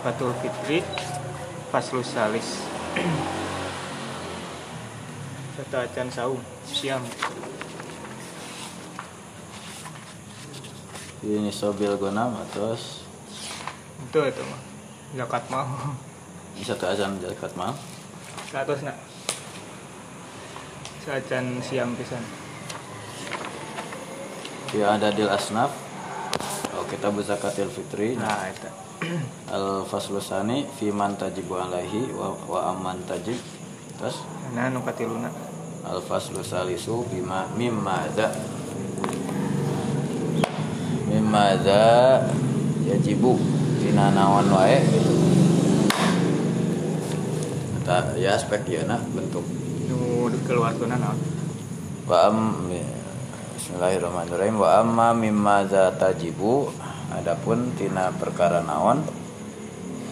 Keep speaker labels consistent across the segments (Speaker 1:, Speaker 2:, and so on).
Speaker 1: zakatul fitri faslus salis. Satu acan saum siam.
Speaker 2: Ini sobil gonam terus?
Speaker 1: Itu itu mah zakat mau.
Speaker 2: Ini satu azan zakat
Speaker 1: ke atas nak. Sacan siam pisan.
Speaker 2: Ya ada dil asnaf. Oh kita zakatil fitri.
Speaker 1: Nah itu
Speaker 2: Al faslusani fi man tajibu alaihi wa, wa amman tajib. Terus?
Speaker 1: Nah nu katiluna
Speaker 2: Al faslusalisu bima mimma za. Mimma za yajibu. Tina nawan wae. Gitu Eta ya aspek ya nak bentuk.
Speaker 1: Nu keluar tuna naon?
Speaker 2: Wa am Bismillahirrahmanirrahim. Wa amma mimma za tajibu adapun tina perkara naon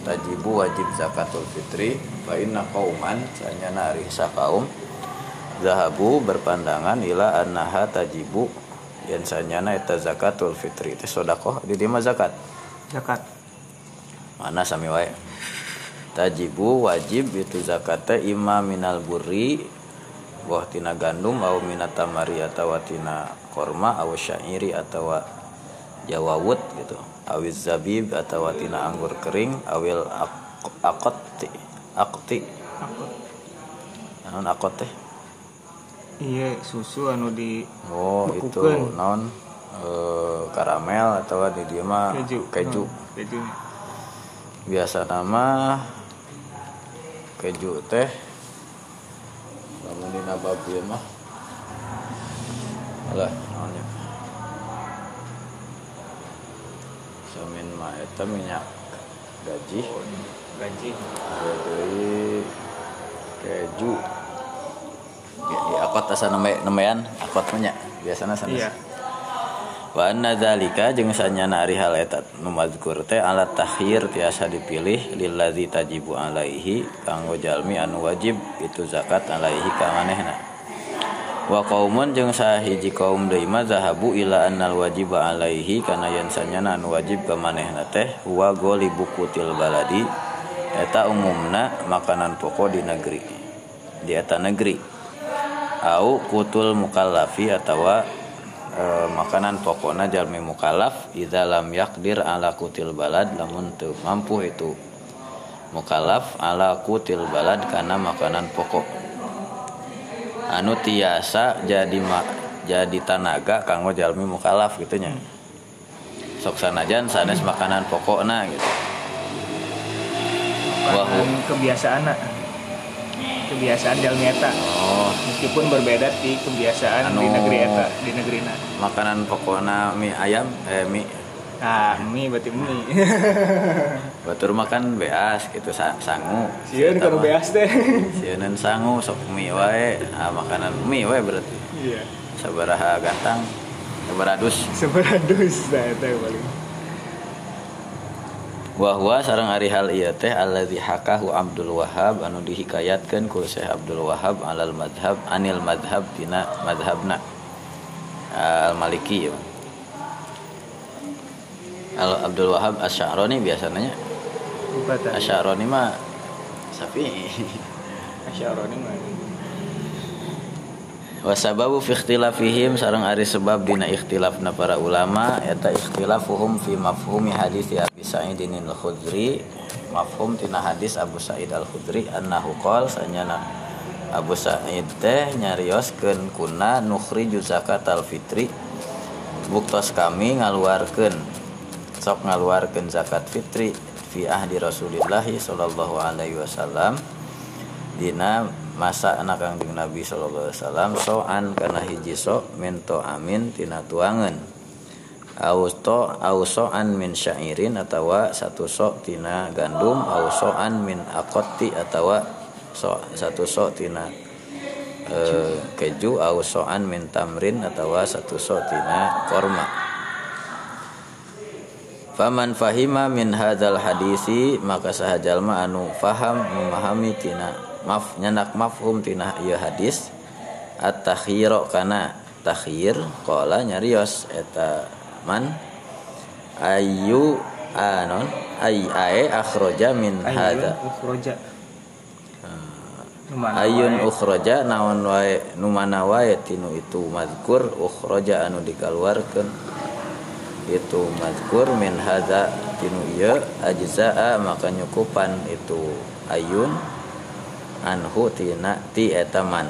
Speaker 2: tajibu wajib zakatul fitri fa inna qauman sanyana ari kaum zahabu berpandangan ila annaha tajibu yen sanyana eta zakatul fitri. Teh sedekah di mah zakat.
Speaker 1: Zakat.
Speaker 2: Mana sami wae? Tajibu wajib itu zakatnya imma minal burri wah tina gandum au minat tamari atau tina korma au syairi atau jawawut gitu. Awiz zabib atau tina anggur kering awil ak- akoti naon akot teh
Speaker 1: iya susu anu di
Speaker 2: oh itu naon? Eh, karamel atau di dia mah
Speaker 1: keju.
Speaker 2: keju.
Speaker 1: Hmm,
Speaker 2: biasa nama keju teh lamun dina babieu mah. Alah naonnya samin mah eta minyak gaji.
Speaker 1: Gaji.
Speaker 2: Deui keju. Di, di akot asa neme nemean akot nya biasana sanes
Speaker 1: iya.
Speaker 2: Wa anna dzalika jeung sanyana ari hal eta nu mazkur teh ala takhir tiasa dipilih lillazi tajibu alaihi kanggo jalmi anu wajib itu zakat alaihi ka manehna wa qaumun jeung sahiji kaum deui mah zahabu ila annal wajiba alaihi kana yen sanyana anu wajib ka manehna teh wa golibu kutil baladi. Eta umumna makanan pokok di negeri. Di eta negeri. Au kutul mukallafi atawa e, makanan pokokna jalmi mukallaf idza lam yakdir ala kutil balad lamun teu mampu itu. Mukallaf ala kutil balad karena makanan pokok anu tiasa jadi ma, jadi tanaga kanggo jalmi mukallaf gitunya sok sanajan sanes makanan pokokna gitu. Wah.
Speaker 1: Kebiasaan nak. Kebiasaan dalmi eta.
Speaker 2: Oh.
Speaker 1: Meskipun berbeda di kebiasaan di
Speaker 2: Anu-
Speaker 1: negeri eta di negeri na.
Speaker 2: makanan pokokna mie ayam eh mie
Speaker 1: nah mie berarti mie.
Speaker 2: Batur makan beas gitu sa- sangu.
Speaker 1: Sieun kan beas teh
Speaker 2: Sieun sangu sok mie wae. Ah, makanan mie wae berarti.
Speaker 1: Iya.
Speaker 2: Sabaraha gantang
Speaker 1: seberadus nah eta paling.
Speaker 2: Wahwa sareng ari hal ieu teh alladzi hakahu Abdul Wahhab anu dihikayatkeun ku Syekh Abdul Wahhab alal madhab anil madhab tina madhabna al Maliki ya. Al Abdul Wahhab Asy'arani biasanya. Asy'arani mah sapi
Speaker 1: asyaroni mah.
Speaker 2: Wasababu fi ikhtilafihim sareng ari sebab dina ikhtilafna para ulama eta ikhtilafuhum fi mafhumi hadis Abi Sa'id al-Khudri. Mafhum tina hadis Abu Sa'id al-Khudri annahu qol sanyana Abu Sa'id teh nyarioskeun kuna nukhriju zakatal fitri buktos kami ngaluarkeun sok ngaluarkeun zakat fitri fi ahdi Rasulillah sallallahu alaihi wasallam. Dina masa anak kangjeng Nabi sallallahu alaihi wasallam soan kana hiji so minto amin tina tuangan austo ausoan min syairin atawa satu sok tina gandum ausoan min akoti atawa so, satu sok tina eh, keju ausoan min tamrin atawa satu sok tina korma Faman fahima min hadzal hadisi maka sahajalma anu faham memahami tina maf nyanak mafhum tina ieu hadis. At takhiro kana takhir qala nyarios eta man ayu anon ay ae akhroja min hadza ayun ukhroja naon wae nu mana wae tinu itu mazkur ukhroja anu dikeluarkeun itu mazkur min hadza tinu ieu ajzaa maka nyukupan itu ayun anhu tina ti eta man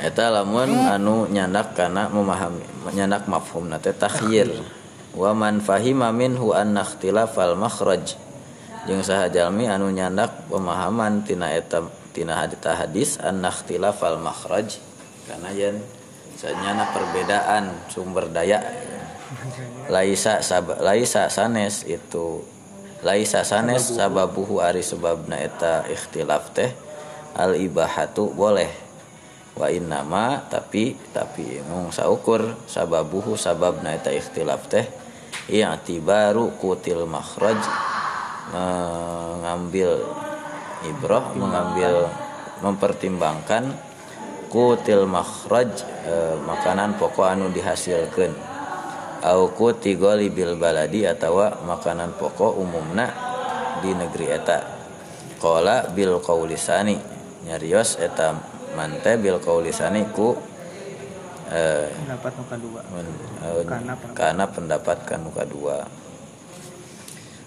Speaker 2: eta lamun anu nyandak kana memahami nyandak mafhum teh takhyir wa man fahima minhu anna ikhtilafal makhraj. Jeung saha jalmi anu nyandak pemahaman tina eta tina hadis anna ikhtilafal makhraj. Kana yen Sanyana perbedaan sumber daya. Laisa sab laisa sanes itu laisa sanes sababuhu ari sebabna eta ikhtilaf teh al ibahatu boleh. Wa innama tapi tapi mung saukur sababuhu sababna eta ikhtilaf teh i'tibaru kutil makhraj mengambil ibrah mengambil mempertimbangkan kutil makhraj e, makanan pokok anu dihasilkan au kuti bil baladi atau makanan pokok umumna di negeri eta. Kola bil kaulisani nyarios eta mante bil kaulisani ku
Speaker 1: eh, pendapat muka dua. men,
Speaker 2: eh, karena pendapat. kan muka dua.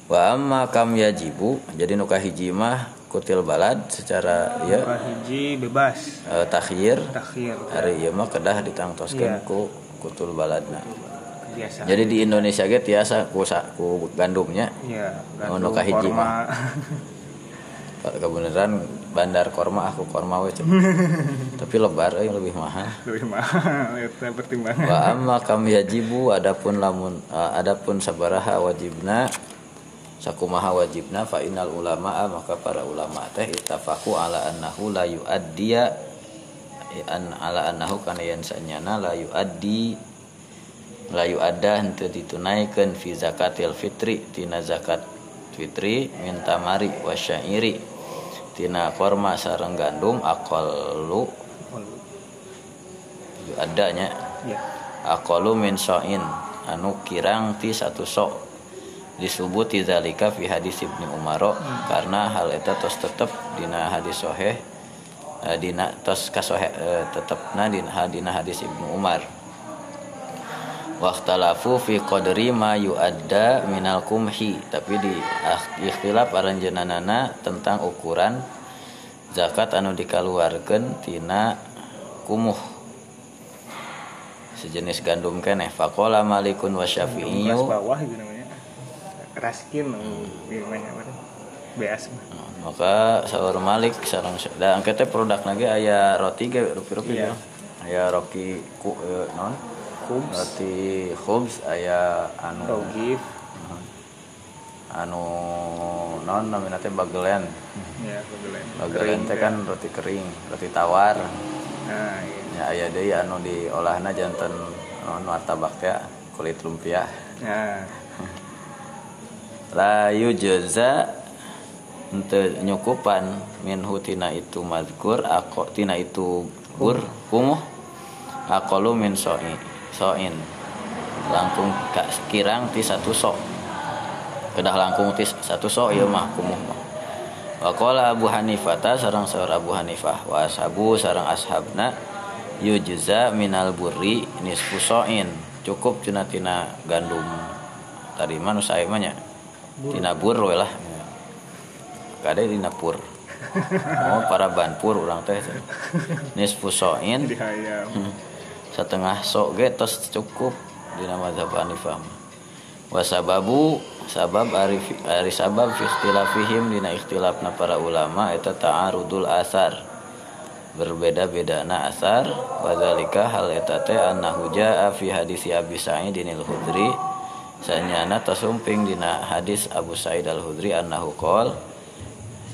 Speaker 2: Wa amma kam yajibu jadi nuka hiji mah kutil balad secara ya
Speaker 1: hiji bebas.
Speaker 2: Uh, takhir.
Speaker 1: Takhir
Speaker 2: hari ya mah kedah ditangtoskeun yeah. ku kutul baladna. Biasa. Jadi di Indonesia ge tiasa ku ku gandumnya.
Speaker 1: Iya
Speaker 2: yeah, gandum hiji mah. Kebenaran bandar korma aku korma we tapi lebar eh, lebih mahal.
Speaker 1: Lebih mahal. Eta pertimbangan.
Speaker 2: Wa amma kam yajibu adapun lamun uh, adapun sabaraha wajibna sakumaha wajibna fa innal ulama maka para ulama teh ittafaqu ala annahu la yuaddiya an ala annahu kana yen sanyana la yuaddi la yuadda henteu ditunaikeun fi zakatil fitri tina zakat fitri min tamari wa syairi tina korma sareng gandum aqallu adanya ya. aqallu min so'in anu kirang ti satu sok disubuti zalika fi hadis Ibnu Umar hmm. karena hal eta tos tetep dina hadis sahih uh, dina tos kasohe uh, tetepna dina dina hadis Ibnu Umar. Waktalafu fi qadri ma yuadda minal kumhi tapi di ikhtilaf aranjeunana tentang ukuran zakat anu dikaluarkeun tina kumuh. Sejenis gandum keneh. Faqala malikun wa syafi'iyyu bawah gitu namanya
Speaker 1: raskin gimana mana beas
Speaker 2: maka sahur malik sarang dan kita produk lagi ayah roti ge rupi rupi yeah. ayah roti ku e, non? Khubs. Roti khubs ayah anu
Speaker 1: rogif
Speaker 2: anu non namanya teh bagelen
Speaker 1: ya bagelen
Speaker 2: bagelen teh kan ya. roti kering roti tawar.
Speaker 1: Nah, iya.
Speaker 2: ya ayah deh anu diolahna jantan non martabak teh kulit lumpia
Speaker 1: nah
Speaker 2: la yujza ente nyukupan minhu tina itu mazkur ako tina itu gur kumuh akolu min so'i so'in. Langkung kirang ti satu so. Kedah langkung ti satu so ya mah kumuh mah. Wakola Abu Hanifah ta sarang seorang Abu Hanifah wa ashabu sarang ashabna yujza minal burri nisfu so'in. Cukup tina tina gandum. Tadi mana saya banyak Tina bur we lah. Kada dina pur oh para banpur orang teh. Nisfu soin hmm. setengah sok ge tos cukup. Dina mazhab Hanifah wasababu sabab ari, ari sabab fi ikhtilafihim dina ikhtilafna para ulama eta ta'arudul asar. Berbeda-beda na asar wadzalika hal eta teh annahu jaa fi hadis Abi Sa'idin al-Khudri sanyana tasumping dina hadis Abu Sa'id al-Khudri annahu qol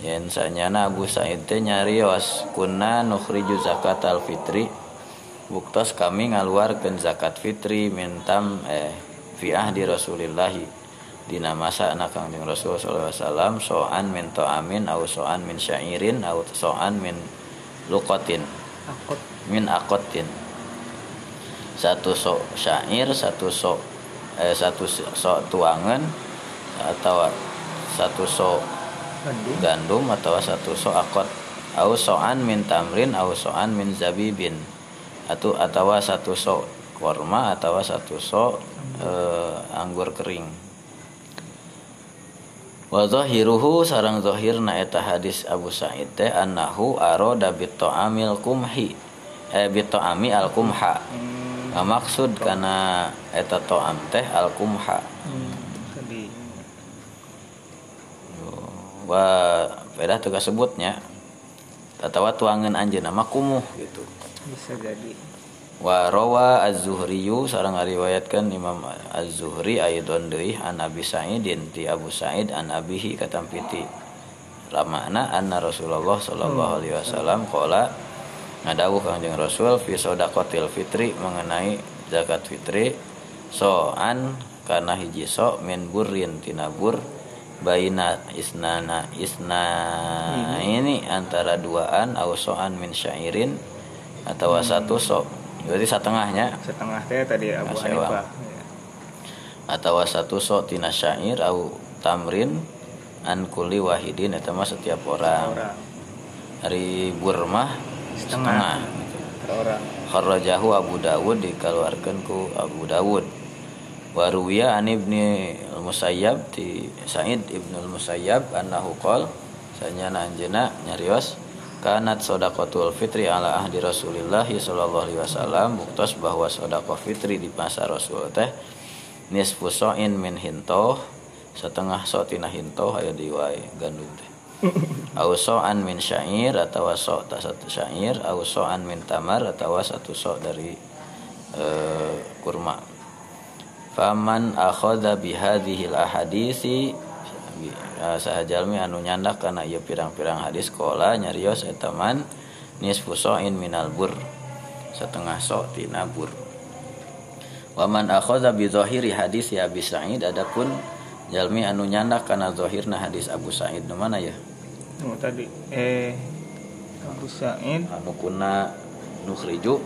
Speaker 2: yen sanyana Abu Sa'id teh nyarios kunna nukhriju zakat al-fitri buktos kami ngaluarkeun zakat fitri mintam eh fi ahdi Rasulillahi. Dina masa anak kangjeng Rasul sallallahu alaihi wasallam so'an min ta'amin au so'an min syairin au so'an min luqatin. Min akotin satu sok syair satu sok eh, satu sok tuangan atau satu sok gandum. atau satu sok akot. Au so'an min tamrin au so'an min zabibin. Atau atau satu sok korma atau satu sok eh, anggur kering. Wa zahiruhu sarang zahirna eta hadis Abu Sa'id teh annahu arada bi ta'amil kumhi. Eh bi ta'ami al kumha
Speaker 1: Hmm,
Speaker 2: maksud kana eta ta'am teh al kumha.
Speaker 1: Hmm,
Speaker 2: wa beda teu kasebutnya. Tatawa tuangan anjeunna mah kumuh gitu.
Speaker 1: Bisa jadi.
Speaker 2: wa rawa az-zuhriyu sareng ngariwayatkeun Imam az-zuhri aidon deui an Abi Sa'idin ti Abu Sa'id an abihi katampiti lamana anna Rasulullah sallallahu alaihi wasallam qala ngadawuh Kangjeng Rasul fi shadaqatil fitri mengenai zakat fitri so'an karena hiji so min burrin tina bur baina isnana isna ini antara duaan au so'an min syairin atau satu so berarti setengahnya
Speaker 1: Setengah teh tadi Abu. Hanifah. Ya.
Speaker 2: atau satu so tina syair au tamrin an kulli wahidin eta mah setiap orang
Speaker 1: Orang.
Speaker 2: hari burmah
Speaker 1: Setengah.
Speaker 2: setengah
Speaker 1: Per orang.
Speaker 2: kharrajahu Abu Dawud dikeluarkan ku Abu Dawud Waruwiya an ibni al-Musayyab ti Sa'id ibnu al-Musayyab annahu qol sanyana anjeuna nyarios kanat sodaqatul fitri ala ahdi Rasulillah sallallahu alaihi wasallam buktos bahwa sodaqah fitri di masa Rasul teh nisfu so'in min hintoh setengah so tina hintoh aya di wae gandum teh au so'an min syair atau so tak satu syair. Au so'an min tamar atau satu so dari eh, kurma. Faman akhadha bihadhil ahadisi sahajalmi anu nyandak kana ieu pirang-pirang hadis kola nyarios eta man nisfu so'in minal bur. Setengah so tina bur. Waman akhadha bi zahiri hadis ya Abi Sa'id adapun jalmi anu nyandak kana zahirna hadis Abu Sa'id. Nu mana ya
Speaker 1: Oh, tadi. Eh Abu Sa'id.
Speaker 2: Anu kuna nukhriju.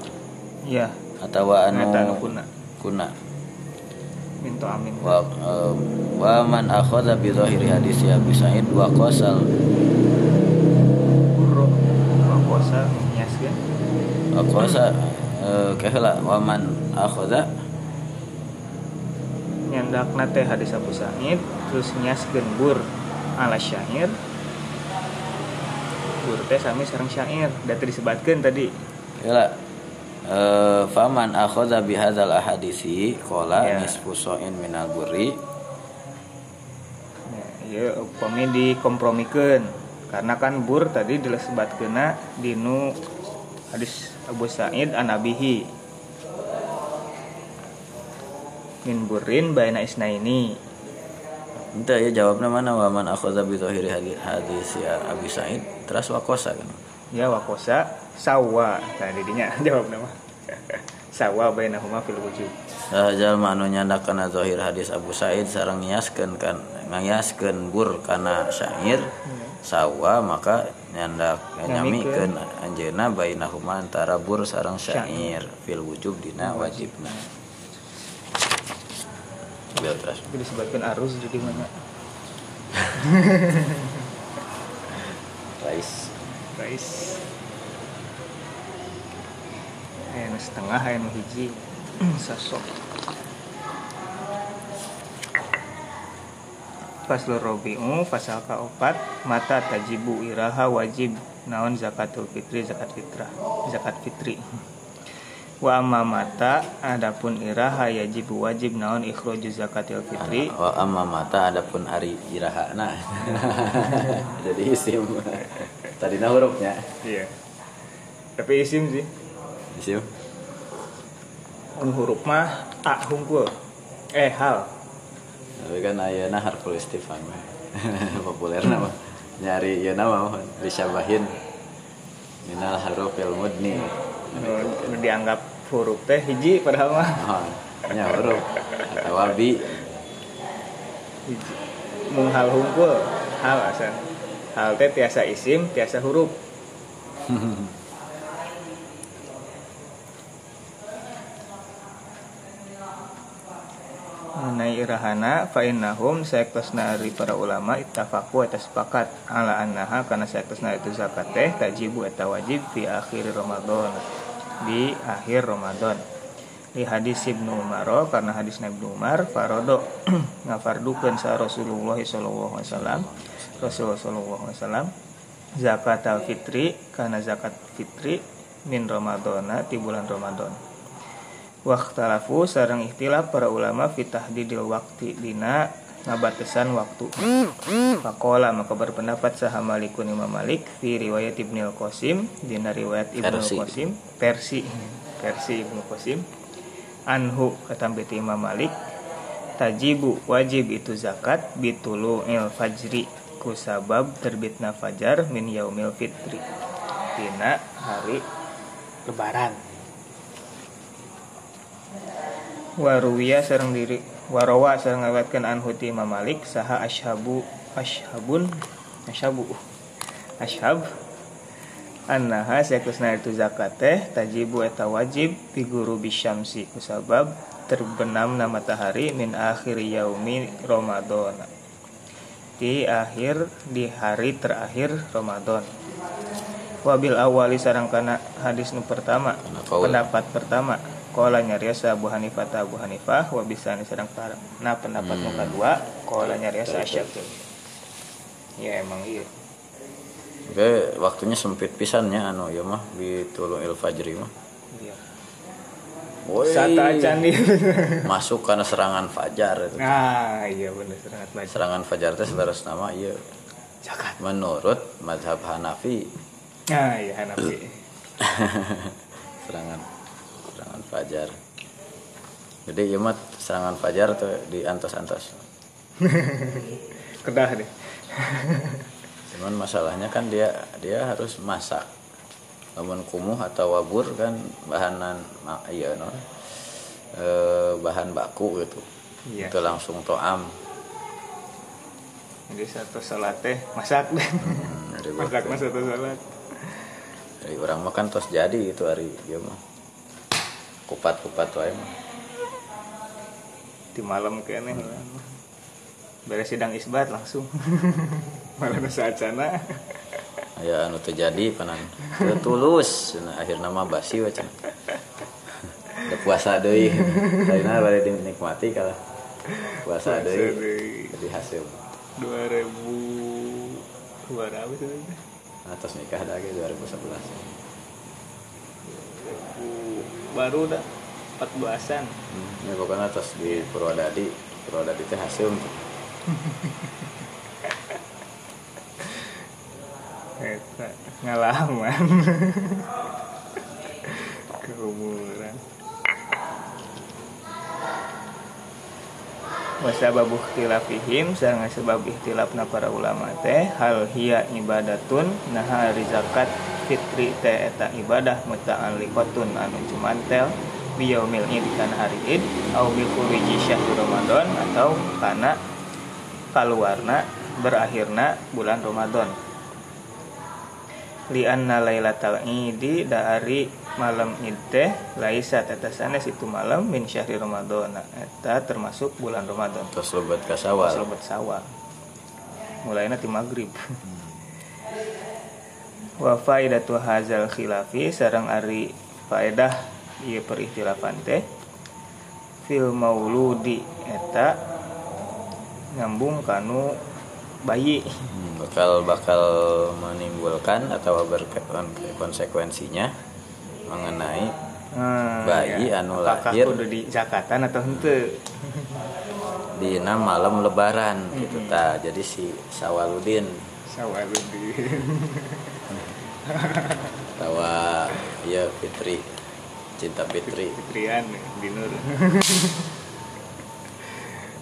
Speaker 1: Ya.
Speaker 2: Atau anu
Speaker 1: anu kuna.
Speaker 2: kuna.
Speaker 1: Minto amin.
Speaker 2: Wa eh, wa man akhadha bi zahiri hadis ya Abi Sa'id wa qasal.
Speaker 1: Burro puasa nyaskeun
Speaker 2: wa qasa eh, keheula wa man akhadha.
Speaker 1: Nyandakna teh hadis Abu Sa'id terus nyaskeun bur ala syair bur teh sami sareng syair. Da teu disebatkeun tadi.
Speaker 2: Keheula eh, faman akhadha bi hadzal ahadisi qala
Speaker 1: Ya.
Speaker 2: nisfu sa'in minal burri.
Speaker 1: Ya, ieu upami dikompromikeun. Karena kan bur tadi disebatkeunna dinu hadis Abu Sa'id an abihi. Min burin baina isnaini
Speaker 2: Entah ya jawabnya mana? Wa man akhadha bi zahiri hadi- hadis ya Abi Sa'id teras wa qasa kan?
Speaker 1: Ya wakosa sawa. Tadi dinya jawabna mah. Sawa bainahuma fil wujud.
Speaker 2: Sahajal manu nyandak kana zahir hadis Abu Sa'id sareng ngiaskeun kan ngiaskeun bur kana syair sawa maka nyandak nyamikeun anjeunna bainahuma antara bur sareng syair. Fil wujub dina wajibna Biar terus
Speaker 1: itu disebutkan arus jadi mana
Speaker 2: Rais
Speaker 1: guys aya nu setengah aya nu hiji. Sasok Faslur Robi'u pasal kaopat mata tajibu iraha wajib. Naon zakatul fitri zakat fitrah. Zakat fitri wa amma mata adapun iraha yajib wajib naon ikhraju zakatil fitri.
Speaker 2: Wa amma mata adapun ari irahana jadi isim. Tadi hurufnya.
Speaker 1: Iya. Tapi isim sih.
Speaker 2: Isim?
Speaker 1: Anu huruf mah a hungkul. Eh hal.
Speaker 2: Tapi kan ayeuna harful istifham populer nama nyari ya nama disyabahin. Minal harufil mudni.
Speaker 1: Dianggap huruf teh hiji padahal mah.
Speaker 2: Oh, nya huruf. Atau wabi.
Speaker 1: Hiji. Mung hal hungkul hal asan hal teh tiasa isim tiasa huruf. Mengenai irahana fa innahum sayaktosna dari para ulama ittafaqu eta sepakat ala annaha karena sayaktosna itu zakat teh tajibu eta wajib fi akhir Ramadan di akhir Ramadan. Di hadis Ibnu Umar karena hadis Ibnu Umar farodo. Ngafardukeun sa Rasulullah sallallahu alaihi wasallam. Rasulullah sallallahu alaihi wasallam zakat fitri karena zakat fitri min Ramadana di bulan Ramadan. Waktalafu sarang ikhtilaf para ulama fitah didil waktu dina ngabatasan waktu. Fakola maka berpendapat sah Malikun Imam Malik fi riwayat Ibnu Qasim dina riwayat Ibnu Qasim versi. Versi Ibnu Qasim anhu kata beti Imam Malik tajibu wajib itu zakat bitulu il fajri kusabab terbitna fajar min yaumil fitri. Dina hari lebaran. Waruwiya sareng diri warawa sareng ngawatkeun anhu ti Imam Malik saha ashabu ashabun ashabu ashab. Annaha sakusna itu zakat teh tajibu eta wajib fi guru bisyamsi kusabab terbenam na matahari min akhir yaumi Ramadan. Di akhir di hari terakhir Ramadan. Wabil awali sarang kana hadis nu pertama pendapat pertama Kola nyariasa Abu Hanifah ta Abu Hanifah wa bisa sedang para. Nah pendapat hmm. muka dua kola nyariasa. Ya emang iya.
Speaker 2: Oke, waktunya sempit pisannya anu ya mah di Tulu Il Fajri mah. Iya. Woi. Sata nih. Masuk karena serangan fajar itu.
Speaker 1: Ah, iya benar serangan fajar.
Speaker 2: Serangan fajar itu sebaras nama iya.
Speaker 1: Zakat.
Speaker 2: Menurut mazhab Hanafi.
Speaker 1: Ah, iya Hanafi.
Speaker 2: serangan serangan fajar. Jadi ya mat serangan fajar tuh di antos-antos
Speaker 1: kedah deh.
Speaker 2: Cuman masalahnya kan dia dia harus masak. Namun kumuh atau wabur kan bahanan iya no. E, bahan baku gitu. Iya. itu langsung toam.
Speaker 1: Jadi satu salat teh masak deh. Hmm, masak mas satu salat.
Speaker 2: Dari orang makan tos jadi itu hari dia mah kupat-kupat wae mah.
Speaker 1: Di malam kene. Beres sidang isbat langsung. Malam saat sana
Speaker 2: ya anu terjadi panan tulus. Nah, akhir nama basi wacan udah puasa deui. Lainnya bari dinikmati kalau puasa deui. jadi hasil.
Speaker 1: 2000 dua ribu
Speaker 2: atas nikah lagi 2011
Speaker 1: baru udah 14-an
Speaker 2: hmm, ya pokoknya atas di Purwodadi Purwodadi itu hasil
Speaker 1: Eta ngalaman. Keumuran Wasabab ikhtilafihim sareng sebab ikhtilafna para ulama teh hal hiya ibadatun nah hari zakat fitri teh eta ibadah muta'alliqatun anu jumantel biyaumil id kana hari id au bil khuriji syahr ramadan atau kana kaluarna berakhirna bulan Ramadan. Li anna lailatal idi dari malam id teh laisa tetasana situ malam min syahri ramadan. Eta termasuk bulan Ramadan.
Speaker 2: Terus lebat kasawal.
Speaker 1: Terus lebat sawal. Mulainya ti maghrib wa faidatu hazal khilafi sarang ari faedah ieu perikhtilafan teh fil mauludi eta nyambung kanu bayi.
Speaker 2: Hmm, bakal bakal menimbulkan atau berkonsekuensinya mengenai hmm, bayi ya. anu Apakah lahir
Speaker 1: udah di zakatan atau hente
Speaker 2: di malam lebaran hmm. gitu ta jadi si Sawaludin.
Speaker 1: Sawaludin
Speaker 2: tawa iya Fitri. Cinta Fitri.
Speaker 1: Fitrian dinur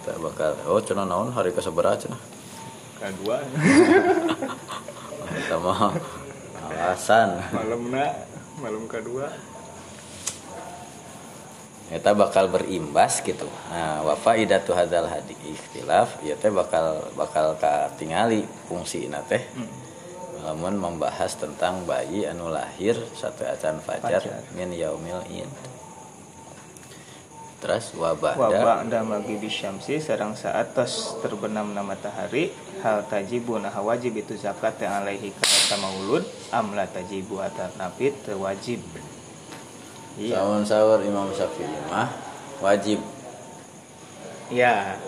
Speaker 2: tak bakal. Oh cenah naon? Hari keseberapa cenah
Speaker 1: kedua.
Speaker 2: Kita mah alasan
Speaker 1: malamna malam kedua.
Speaker 2: Kita bakal berimbas gitu. Nah wafa idatu hadal hadi. Ikhtilaf ya teh bakal bakal katingali fungsi teh lamun membahas tentang bayi anu lahir satu acan fajar,
Speaker 1: Fajar.
Speaker 2: min yaumil id. Terus wabah
Speaker 1: wabak da magi bisyamsi sarang saat tos terbenam nama matahari hal tajibu nah wajib itu zakat yang alaihi kata maulud amla tajibu atar napit wajib. Iya.
Speaker 2: Sahur sahur Imam Syafi'i mah wajib.
Speaker 1: Iya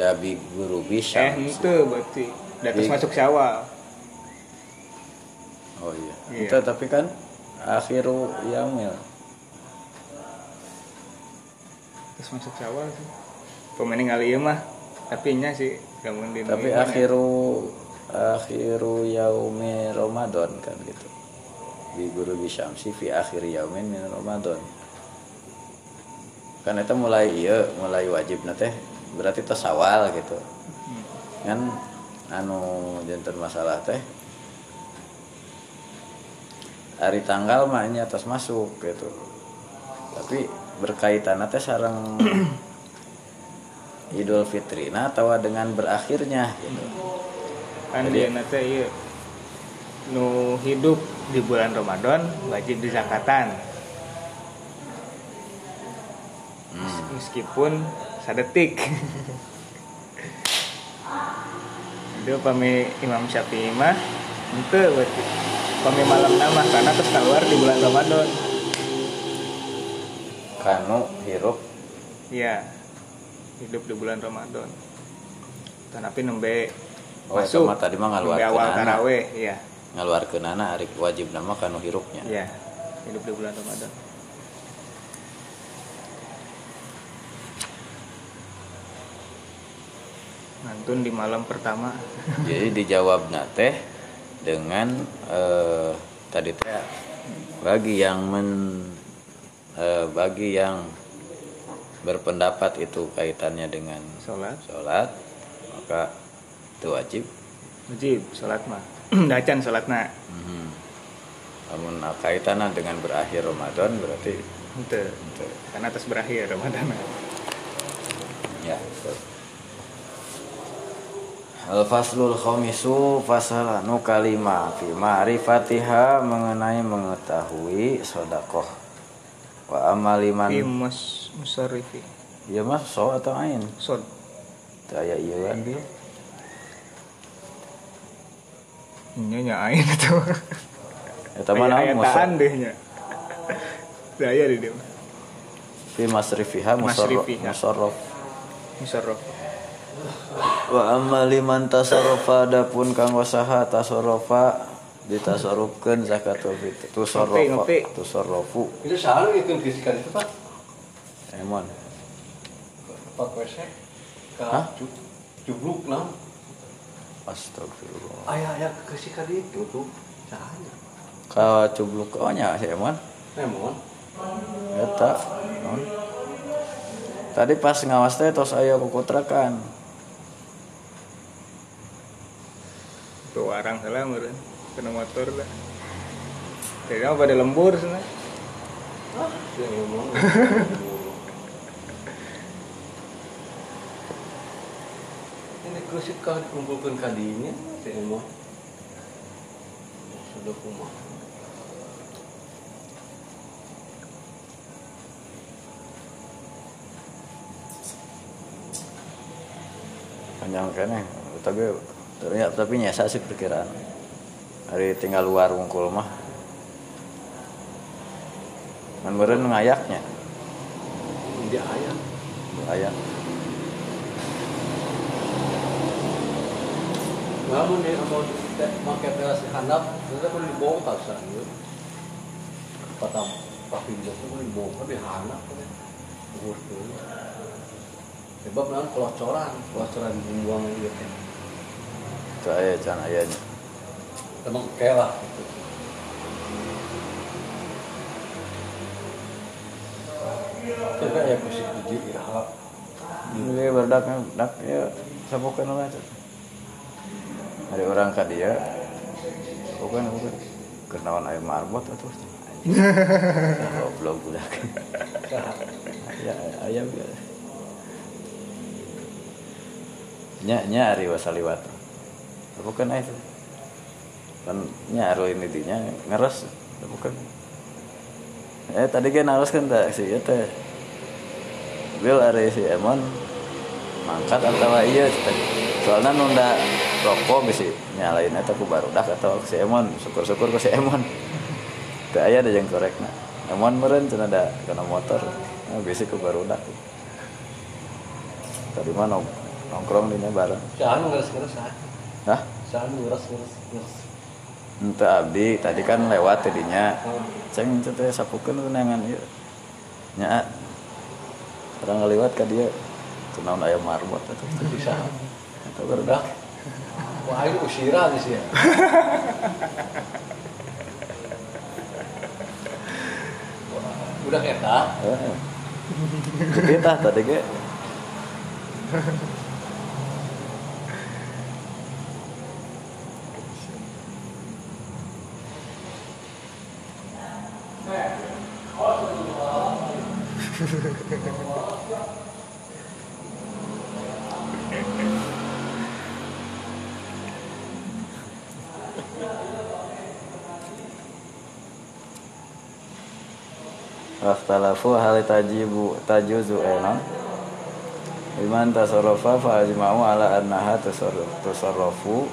Speaker 2: dabi guru
Speaker 1: eh
Speaker 2: bisa
Speaker 1: itu berarti datus
Speaker 2: Di-
Speaker 1: masuk syawal
Speaker 2: oh iya.
Speaker 1: Iya.
Speaker 2: itu tapi kan akhiru yaumil
Speaker 1: terus masuk syawal sih. Pemain kali iya mah tapi nya sih kamu di
Speaker 2: tapi akhiru akhiru yaumi Ramadan kan gitu. Di guru bisyamsi fi akhir yaumin min Ramadan. Kan itu mulai iya mulai wajib teh berarti tas awal gitu. Kan anu jantan masalah teh hari tanggal mah ini atas masuk gitu. Tapi berkaitan teh sarang Idul Fitri nah atau dengan berakhirnya gitu.
Speaker 1: Kan
Speaker 2: Jadi-
Speaker 1: dia nanti iya. Nu hidup di bulan Ramadan wajib dizakatan
Speaker 2: Hmm.
Speaker 1: meskipun sadetik. Itu pami Imam Syafi'i mah itu berarti pami malam nama karena terus keluar di bulan Ramadan.
Speaker 2: Kanu hirup.
Speaker 1: Iya hidup di bulan Ramadan. Tapi nembe
Speaker 2: Oh,
Speaker 1: masuk.
Speaker 2: eta mah tadi mah ngaluarkeun
Speaker 1: awal taraweh iya.
Speaker 2: Ngaluarkeun anak ari wajib nama kanu hirupnya.
Speaker 1: Iya, hidup di bulan Ramadan. Ngantun di malam pertama.
Speaker 2: jadi dijawab teh dengan eh, tadi teh bagi yang men eh, bagi yang berpendapat itu kaitannya dengan
Speaker 1: Sholat,
Speaker 2: sholat maka itu wajib
Speaker 1: wajib sholat mah. Dacan sholatna.
Speaker 2: Mhm. namun kaitannya dengan berakhir Ramadan berarti
Speaker 1: itu Karena atas berakhir Ramadan.
Speaker 2: ya betul. Al faslul khamisu fasal anu kalima fi ma'rifatiha mengenai mengetahui sodakoh wa amaliman
Speaker 1: mus musarifi.
Speaker 2: ya mas so atau ain
Speaker 1: Sod.
Speaker 2: saya iya kan bil
Speaker 1: Ini nyain itu.
Speaker 2: eta mana
Speaker 1: Ayat
Speaker 2: musa
Speaker 1: tahan deh nya. Saya di dia.
Speaker 2: fi masrifiha musarraf musarraf
Speaker 1: Musarraf.
Speaker 2: Wa amaliman tasarrufa adapun kanggo saha tasarrufa ditasarrufkeun zakatul fitr. Tusarrufa tusarrufu
Speaker 3: Itu selalu itu fisikan itu pak?
Speaker 2: Emon.
Speaker 3: Pak
Speaker 2: Hah?
Speaker 3: cu- cubluk lah
Speaker 2: astagfirullah.
Speaker 3: Ayah ayah kesikan itu tuh. Cahaya
Speaker 2: ka cubluk ohnya si emon.
Speaker 3: Emon.
Speaker 2: Eta non. Tadi pas ngawas teh tos aya kukutrakan
Speaker 1: Tuh orang salah meureun. Kena motor lah. Jadi apa pada lembur sana.
Speaker 3: ah ngomong ini kesik kalau dikumpulkan kadinya si emon sudah kumah
Speaker 2: panjang kene tapi ternyata tapi nyesa sih perkiraan. Hari tinggal luar wungkul mah kan meureun ngayaknya
Speaker 3: dia ayah
Speaker 2: ayak.
Speaker 3: Namun dia mau pakai teras handap. Ternyata perlu dibongkar saya kata Pak Pinjau itu perlu dibongkar di handap urus dulu sebab nanti kelocoran kelocoran buang gitu
Speaker 2: itu saya jangan ayahnya
Speaker 3: emang kelah Kita ya kusi biji irhab. Ya.
Speaker 2: Ini berdak dak ya sapokan lah. Ada orang kat dia. Bukan bukan. Kenawan ayo marbot apa? Goblok budak Ya ayam ya. Nya nya ari wasaliwat. Bukan itu. Kan nya aro ini dinya ngeres. Bukan. Eh tadi kan harus kan tak sih teh. Bil ada si Emon mangkat atau iya. Soalnya nunda rokok bisa nyalain eta ku baru dah atau si Emon syukur-syukur ke si Emon. Teu aya ada yang korek nah. Emon meureun cenah ada kena motor. Nah, bisa ku baru dah. Tadi nong- nongkrong di bareng.
Speaker 3: Saan ngeres-ngeres ah.
Speaker 2: Hah? Ente abdi tadi kan lewat tadinya. Ceng itu teh sapukeun kenangan ieu. Nya orang ngeliwat ka dia kunaon aya marbot atuh.
Speaker 3: Bisa.
Speaker 2: Eta baru
Speaker 3: Udah. Wah ini usira di sini. Udah eta.
Speaker 2: Heeh. Tadi ge Wakhtalafu hal tajibu tajuzu enon Iman tasarrufa fa ajma'u ala annaha tasarruf tasarrufu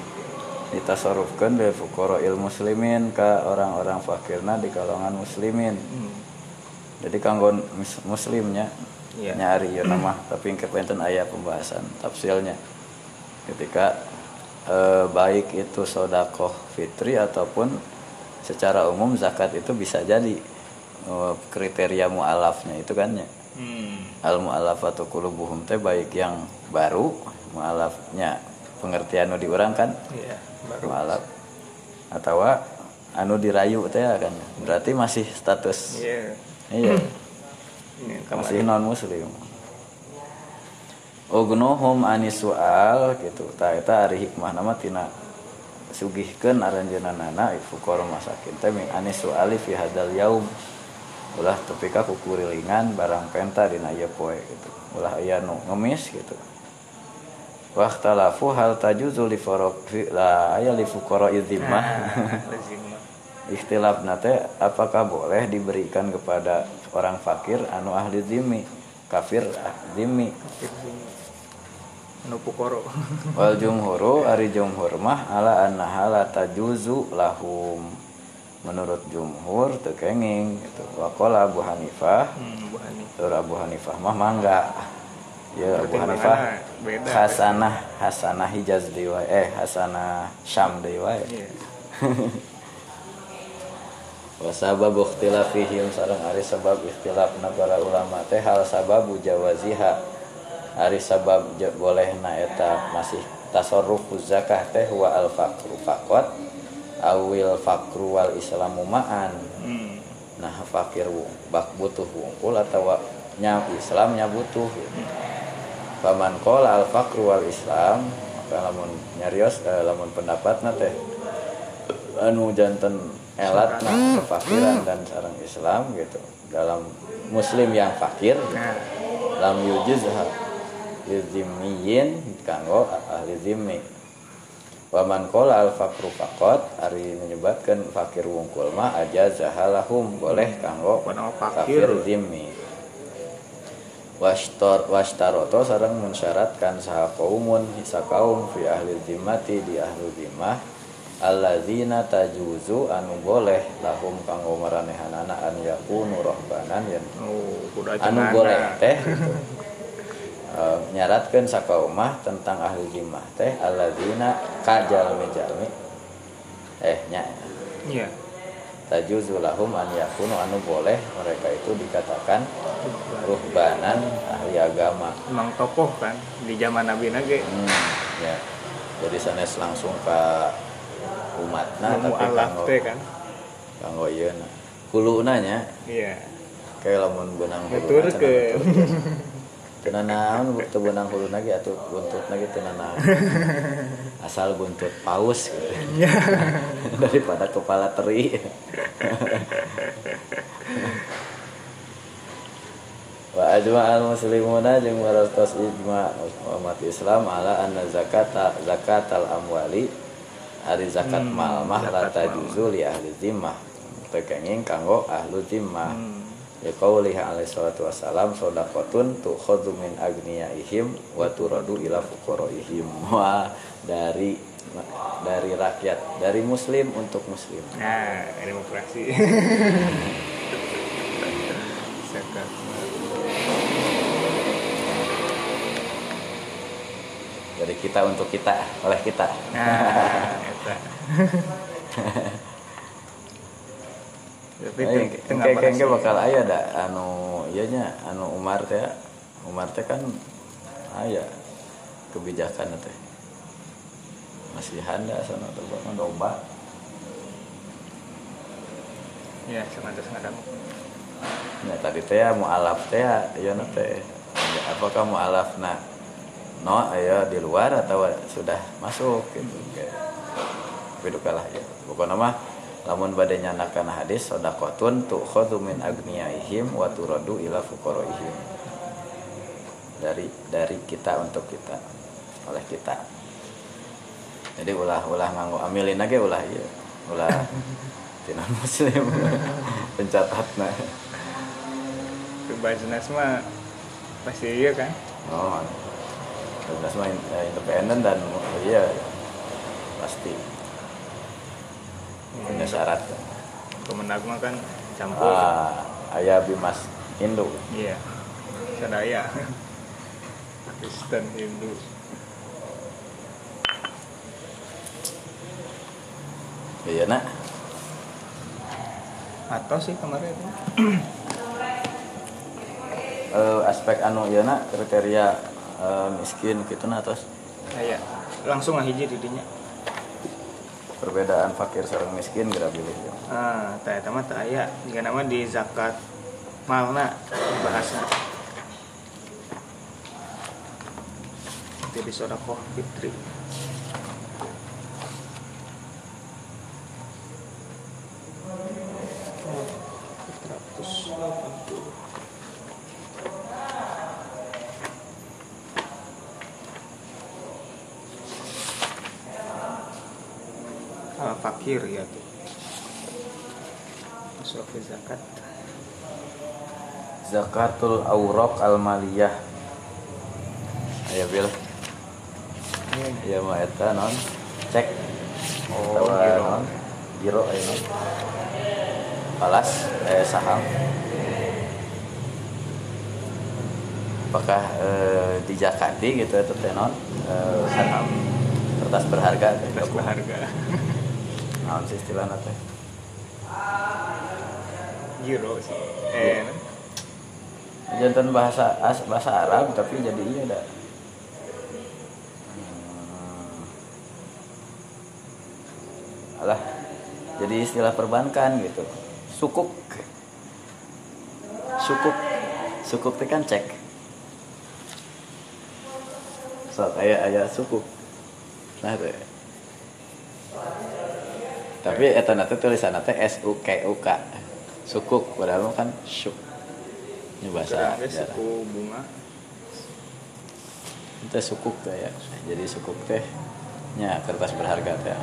Speaker 2: ditasarrufkan bil fuqara'il muslimin ka orang-orang fakirna di kalangan muslimin.
Speaker 1: Hmm.
Speaker 2: Jadi kanggo mus- muslimnya
Speaker 1: Iya.
Speaker 2: nyari ya nama tapi kepengen aya pembahasan tafsilnya. Ketika eh, baik itu sodakoh fitri ataupun secara umum zakat itu bisa jadi eh, kriteria mualafnya itu kan ya?
Speaker 1: Hmm.
Speaker 2: al mualafatu qulubuhum teh baik yang baru mualafnya pengertian nu diurang kan?
Speaker 1: Iya, baru.
Speaker 2: mualaf. Atau anu dirayu teh kan? Berarti masih status.
Speaker 1: Iya.
Speaker 2: iya.
Speaker 1: Ini
Speaker 2: masih non muslim ugnuhum anis soal gitu. Ta eta ari hikmah nama tina sugihkeun aranjeunana fuqara masakin. Teh min anis soali fi hadal yaum ulah tepi ka kukurilingan barang penta dina ieu poe gitu ulah aya nu ngemis gitu Waktalafu hal tajuzu li faraq la aya li fuqara idzimah
Speaker 1: Lazimah.
Speaker 2: ikhtilaf nate apakah boleh diberikan kepada orang fakir anu ahli zimmi kafir zimmi
Speaker 1: Kafir sini. Anu pukoro.
Speaker 2: wal jumhuru ari jumhur mah ala annaha la tajuzu lahum menurut jumhur teu kenging gitu waqala Abu Hanifah
Speaker 1: Hmm, Bu Hani.
Speaker 2: tur Abu Hanifah mah mangga ya Abu Hanifah
Speaker 1: beda.
Speaker 2: hasanah hasanah Hijaz deui wae eh hasanah Syam deui wae
Speaker 1: Iya.
Speaker 2: wa sababu ikhtilafihim sareng ari sabab ikhtilafna para ulama teh hal sababu jawaziha ari sabab ja- bolehna eta masih tasarruf zakah teh wa al faqru faqat awil faqru wal islamu ma'an.
Speaker 1: Hmm.
Speaker 2: nah fakir wu- bak butuh wungkul atau nya Islam nya butuh. Paman qala al faqru wal islam maka lamun nyarios eh, lamun pendapatna teh anu janten elat nah kefakiran dan sarang Islam gitu. Dalam muslim yang fakir
Speaker 1: Nah,
Speaker 2: lam yujizha lizimmiyin kanggo ahli zimmi Waman kola al fakru fakot Ari menyebabkan fakir wungkul mah aja zahalahum boleh kanggo
Speaker 1: fakir?
Speaker 2: zimmi Washtor washtaroto sareng mensyaratkan saha kaumun hisa kaum fi ahli zimmati di ahli zimmah alladzina tajuzu anu boleh lahum kanggo maranehanana an yakunu rohbanan yang
Speaker 1: oh,
Speaker 2: anu boleh teh gitu. E, nyaratkeun sakaumah tentang ahli zimmah teh alladzina kajalmi jalmi eh nya
Speaker 1: Iya.
Speaker 2: tajuzu lahum an yakunu anu boleh mereka itu dikatakan ruhbanan ahli agama
Speaker 1: Emang tokoh kan di zaman Nabi Nage.
Speaker 2: hmm, ya jadi sanes langsung ke umatna
Speaker 1: Nemu
Speaker 2: tapi
Speaker 1: alaf
Speaker 2: kanggo
Speaker 1: kan.
Speaker 2: kanggo na kuluna nya
Speaker 1: Iya.
Speaker 2: kayak lamun benang
Speaker 1: Nuturkeun.
Speaker 2: Naon teu benang hulu lagi atuh buntut lagi teu naon. Asal buntut paus gitu. Daripada kepala teri. Wa ajma al muslimuna jeung maratos ijma umat Islam ala anna zakata zakatal amwali ari zakat
Speaker 1: Hmm,
Speaker 2: mal mah
Speaker 1: zakat mal.
Speaker 2: tajuzu li ahli zimmah teu kenging kanggo ahlu zimmah
Speaker 1: Hmm.
Speaker 2: Ya qaulihi alaihi salatu wassalam shadaqatun tukhadhu min agniyaihim wa turadu ila fuqaraihim. Wah dari dari rakyat dari muslim untuk muslim.
Speaker 1: Nah, demokrasi.
Speaker 2: Dari kita untuk kita oleh kita.
Speaker 1: Nah, eta. Tapi
Speaker 2: Aing
Speaker 1: teu- teu ngabahas
Speaker 2: engke engke
Speaker 1: ieu.
Speaker 2: bakal aya da anu ieu nya anu Umar teh Umar teh kan aya kebijakan teh. Masih handa sana teh bakal domba.
Speaker 1: Ya, sengaja sengaja.
Speaker 2: ya tadi teh ya mualaf teh ya ieu na teh. Apakah mualaf na no aya di luar atau sudah masuk gitu kayak. Tapi kalah ya. Pokoknya mah lamun bade nyanakan hadis sodakotun tukhadhu min agniyaihim wa turadu ila fuqaraihim. Dari dari kita untuk kita oleh kita. Jadi ulah ulah nganggo amilin aja ulah iya. Ulah tina muslim. Pencatatna.
Speaker 1: Kebajnas mah pasti iya kan?
Speaker 2: oh Bebas mah eh, independen dan iya pasti punya syarat
Speaker 1: Kemenag mah kan campur.
Speaker 2: ah ayah bimas Hindu
Speaker 1: Iya. Sadaya. Kristen Hindu.
Speaker 2: iya nak
Speaker 1: Atau sih kemarin itu.
Speaker 2: Eh, aspek anu iya nak kriteria eh, miskin gitu nah terus
Speaker 1: Aya. Langsung ngahiji didinya.
Speaker 2: Perbedaan fakir sareng miskin gara pilih ya.
Speaker 1: Ah, tah eta mah teu aya. Jika nama di zakat malna bahasa. Jadi sodakoh fitri. Oh, 480. Al fakir ya tuh. Masuk ke zakat.
Speaker 2: Zakatul aurok al maliyah aya bil iya mah eta non. Cek.
Speaker 1: Oh, giro.
Speaker 2: non. Giro aya non. Palas eh saham. Apakah eh, dijakati gitu itu teh non? Eh, saham. Kertas berharga
Speaker 1: Kertas berharga.
Speaker 2: naon sih istilahna teh?
Speaker 1: Giro sih. Eh,
Speaker 2: jantan bahasa as, bahasa Arab tapi jadi iya dah. Hmm. alah jadi istilah perbankan gitu. Sukuk. Sukuk. Sukuk itu kan cek. So ayah ayah sukuk. Nah itu tapi eta tulisan nanti S U K U K. Sukuk padahal kan syuk ini bahasa
Speaker 1: Ada
Speaker 2: daerah.
Speaker 1: suku bunga.
Speaker 2: itu sukuk teh ya jadi sukuk teh nya kertas berharga teh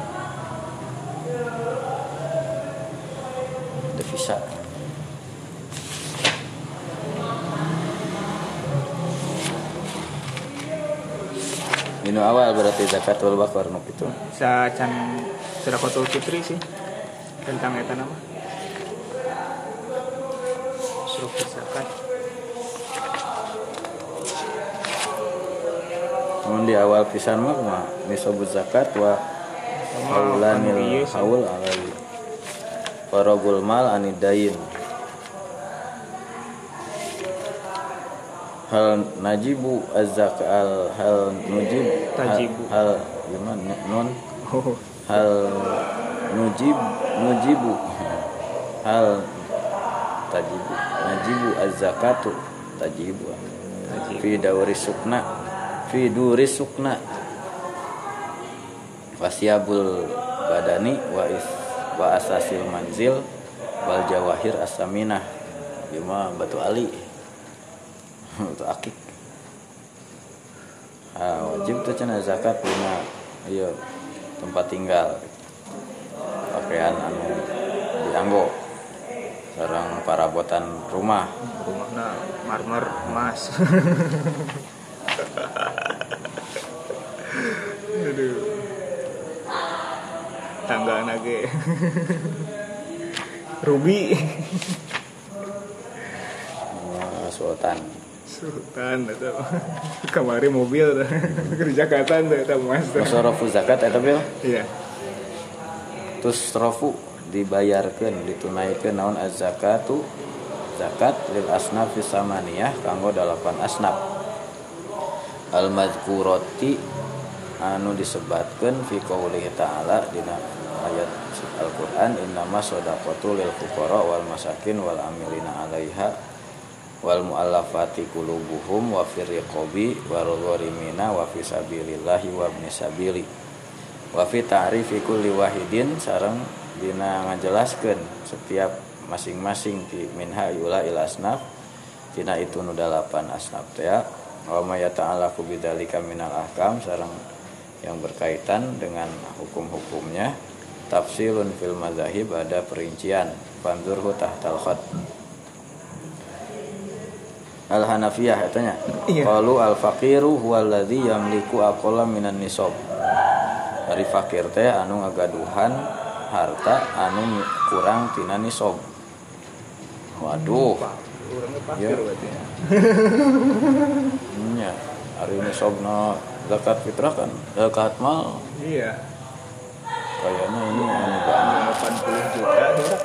Speaker 2: devisa ini awal berarti zakatul bakar nuk itu
Speaker 1: Sa can Sodakotul Fitri sih. Tentang eta nama. Suruh zakat.
Speaker 2: Namun di awal pisan mah mah nisabuz zakat wa haulanil haul alai. Faragul mal anidain hal najibu az-zakal hal nujib hal-
Speaker 1: Tajibu.
Speaker 2: hal gimana non
Speaker 1: Oh,
Speaker 2: hal nujib nujibu. Hal tajibu. Najibu az-zakatu. Tajibu. Fi dawri sukna fi duri sukna. Wasyabul badani wa is wa asasil manzil wal jawahir asaminah bima batu ali. Batu akik. Wajib tuh cina zakat punya iya tempat tinggal. Pakaian anu dianggo. Sarang parabotan rumah.
Speaker 1: Rumahna marmer emas aduh tangga nage ruby
Speaker 2: oh, sultan.
Speaker 1: Sultan atau kamari mobil kerja katan tuh eta emas tuh.
Speaker 2: masorofu zakat eta bil?
Speaker 1: Iya.
Speaker 2: Terus rofu dibayarkan ditunaikan naon az-zakatu zakat lil asnaf samaniyah kanggo dalapan asnaf. Al madhkurati anu disebatkan fi qoulihi ta'ala dina ayat Al-Qur'an innama shadaqatu lil fuqara wal masakin wal amilina 'alaiha wal mu'allafati qulubuhum wa fir riqabi wal gharimina wa fi sabilillahi wa ibnis sabili wa fi ta'rifi kulli wahidin. Sareng dina ngajelaskeun setiap masing-masing di minha yula il asnaf tina itu nu dalapan asnaf teh wa ma yata'allaqu bidzalika minal ahkam. Sareng yang berkaitan dengan hukum-hukumnya tafsilun fil mazahib ada perincian. Fanzurhu tahtal khat al hanafiyah katanya.
Speaker 1: Iya.
Speaker 2: qalu al faqiru huwa alladzi yamliku aqalla minan nisab. Dari fakir teh anu ngagaduhan harta anu kurang tina nisab. Waduh.
Speaker 1: Orangnya pakir
Speaker 2: Iya.
Speaker 1: berarti ya.
Speaker 2: hari nisabna zakat fitrah kan? Zakat mal?
Speaker 1: Iya.
Speaker 2: Kayaknya ini anu banyak
Speaker 1: 80 juta ya.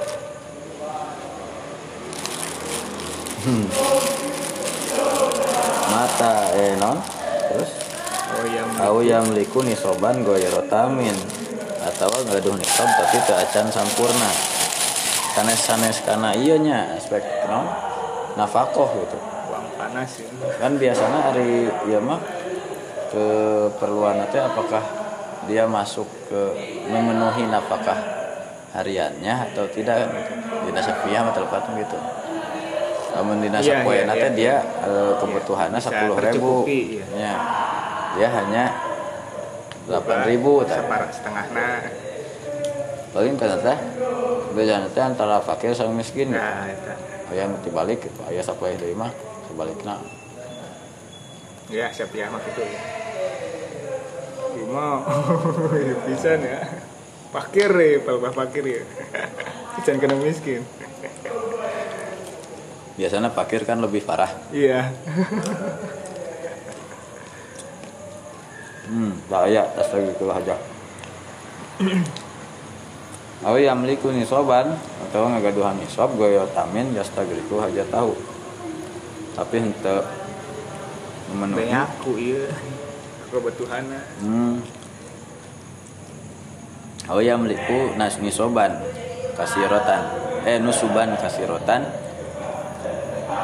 Speaker 2: mata eh non? Terus?
Speaker 1: Yang
Speaker 2: Au yang liku nisoban goyrotamin atau gaduh nisob tapi teu acan sampurna. Sanes sanes karena nya aspek non? Nafakoh gitu.
Speaker 1: Uang panas ya
Speaker 2: kan biasanya hari ya mah keperluan teh apakah dia masuk ke memenuhi nafkah hariannya atau tidak kan gitu. Dina sapiah mah telepatnya gitu. Namun dina
Speaker 1: Iya,
Speaker 2: sapoena
Speaker 1: iya,
Speaker 2: teh
Speaker 1: iya.
Speaker 2: dia eh, kebutuhannya sepuluh ribu.
Speaker 1: iya.
Speaker 2: Ya. Dia hanya delapan ribu
Speaker 1: setengah nah
Speaker 2: Paling kan teh beda teh antara fakir sama miskin.
Speaker 1: nah itu
Speaker 2: Aya dibalik gitu. Aya sapoe deui mah sebalikna.
Speaker 1: ya siap ya mah gitu ya Cuma bisa ya pakir ya palbah pakir ya jangan kena miskin
Speaker 2: Biasanya fakir kan lebih parah.
Speaker 1: iya
Speaker 2: Hmm, bahaya tas lagi ke aja. Awi yamliku nisoban atau ngagaduhan nisob goyo tamin yastagriku haja tahu. Tapi hente memenuhi.
Speaker 1: banyaku iya kebutuhannya
Speaker 2: Hmm. Awi yamliku nas nisoban kasirotan. Eh nusuban kasirotan.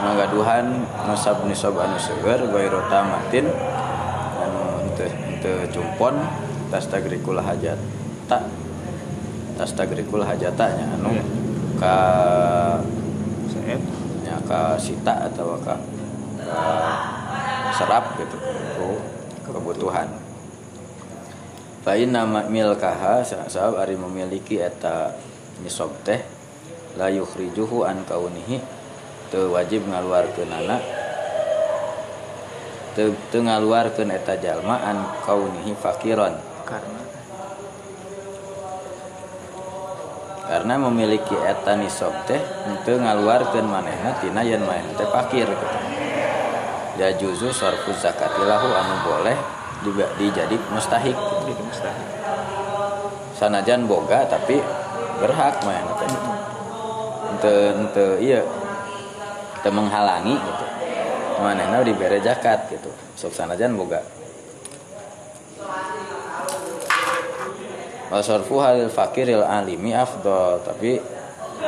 Speaker 2: Ngagaduhan nusab nisob anu seger goyo tamatin anu henteu cumpon tas tagrikul hajat tak tas tagrikul hajatanya anu
Speaker 1: Iya.
Speaker 2: ka ya ka sita atau ka, ka serap gitu kebutuhan fa inna ma- milkaha sabab ari memiliki eta nisab teh la yukhrijuhu an kaunihi teu wajib ngaluarkeun anak teu teu ngaluarkeun eta jalma an kaunihi fakiron.
Speaker 1: Karena?
Speaker 2: Karena memiliki eta nisab teh henteu ngaluarkeun manehna tina yen manehna teh fakir gitu. Ya juzu sarfu zakatilahu anu boleh di- dijadi mustahik
Speaker 1: jadi mustahil
Speaker 2: Sanajan boga tapi berhak gitu. Henteu henteu iya teu menghalangi gitu. Manehna dibere zakat gitu. Sok sanajan boga Wasarfu halil fakiril alimi afdol tapi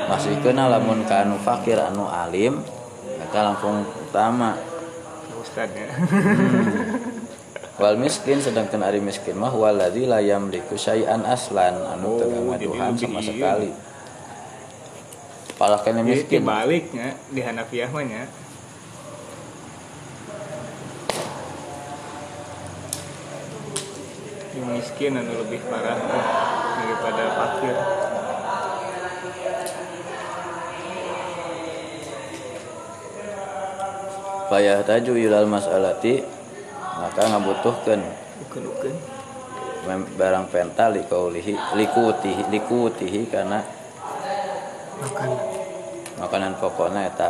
Speaker 2: masih kena lamun ka anu fakir anu alim eta langsung utama
Speaker 1: Ustad ya.
Speaker 2: wal miskin sedangkan ari miskin mah waladzi la yamliku syai'an aslan anu teu
Speaker 1: Oh, jadi
Speaker 2: sama
Speaker 1: lebih
Speaker 2: sekali Palah
Speaker 1: Jadi
Speaker 2: miskin
Speaker 1: baliknya di Hanafiyah mah nya. Miskin anu lebih parah daripada fakir.
Speaker 2: Payah taju ilal mas'alati maka mem- barang penta likaulihi likutihi likutihi karena
Speaker 1: Makan
Speaker 2: makanan pokoknya eta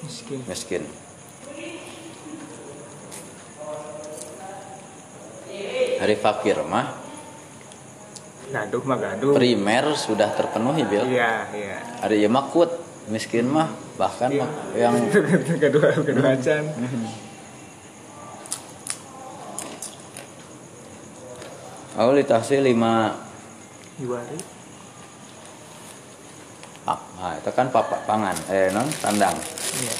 Speaker 1: miskin.
Speaker 2: miskin hari fakir mah
Speaker 1: Gaduh mah gaduh.
Speaker 2: primer sudah terpenuhi bil
Speaker 1: Iya, iya.
Speaker 2: hari ieu mah kut miskin mah bahkan
Speaker 1: Iya.
Speaker 2: mah yang
Speaker 1: gaduh gaduh acan.
Speaker 2: awal ditahsil lima
Speaker 1: Diwari.
Speaker 2: ah, nah, itu kan papa pangan eh non sandang
Speaker 1: Iya.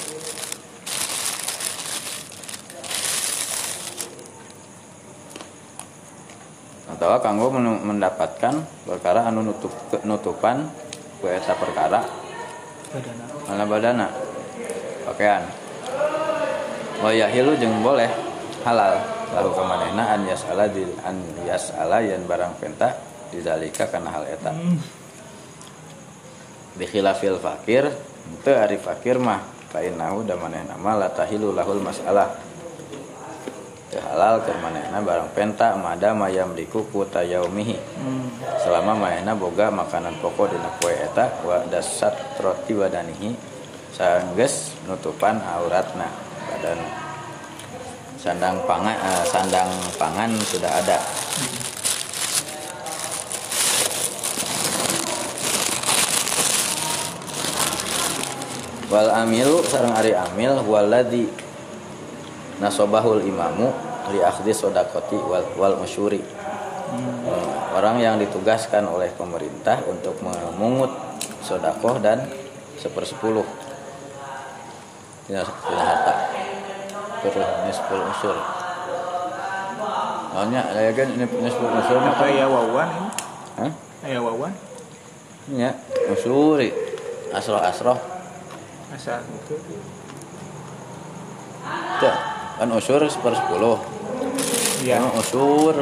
Speaker 2: atau kanggo men- mendapatkan perkara anu nutup nutupan ku eta perkara
Speaker 1: Badana.
Speaker 2: mana badana? Pakaian. Wa yahilu jeung boleh halal. Lalu kamanehna an yasala di an yasala yan barang penta dizalika kana hal eta.
Speaker 1: Hmm.
Speaker 2: bikhilafil fakir itu ari fakir mah. Fa innahu da manehna la tahilu lahul masalah halal keur manehna barang penta mada mayam liku kuta yaumihi
Speaker 1: Hmm.
Speaker 2: selama manehna boga makanan pokok dina poe eta wa dasat roti wadanihi sanggeus nutupan auratna. Badan sandang pangan eh, sandang pangan sudah ada. Wal amilu sareng ari amil waladhi nasobahul imamu li akhdhi sodakoti wal, wal masyuri. Eh, orang yang ditugaskan oleh pemerintah untuk memungut sodakoh dan sepersepuluh. Tidak harta. Terus nisful unsur Soalnya ya kan ini nisful unsur mah
Speaker 1: Apa ya wawan ini?
Speaker 2: Hah?
Speaker 1: Aya wawan?
Speaker 2: Ya, unsuri asroh asroh
Speaker 1: asal itu.
Speaker 2: Tuh, kan usur sepersepuluh
Speaker 1: Iya.
Speaker 2: Oh, usur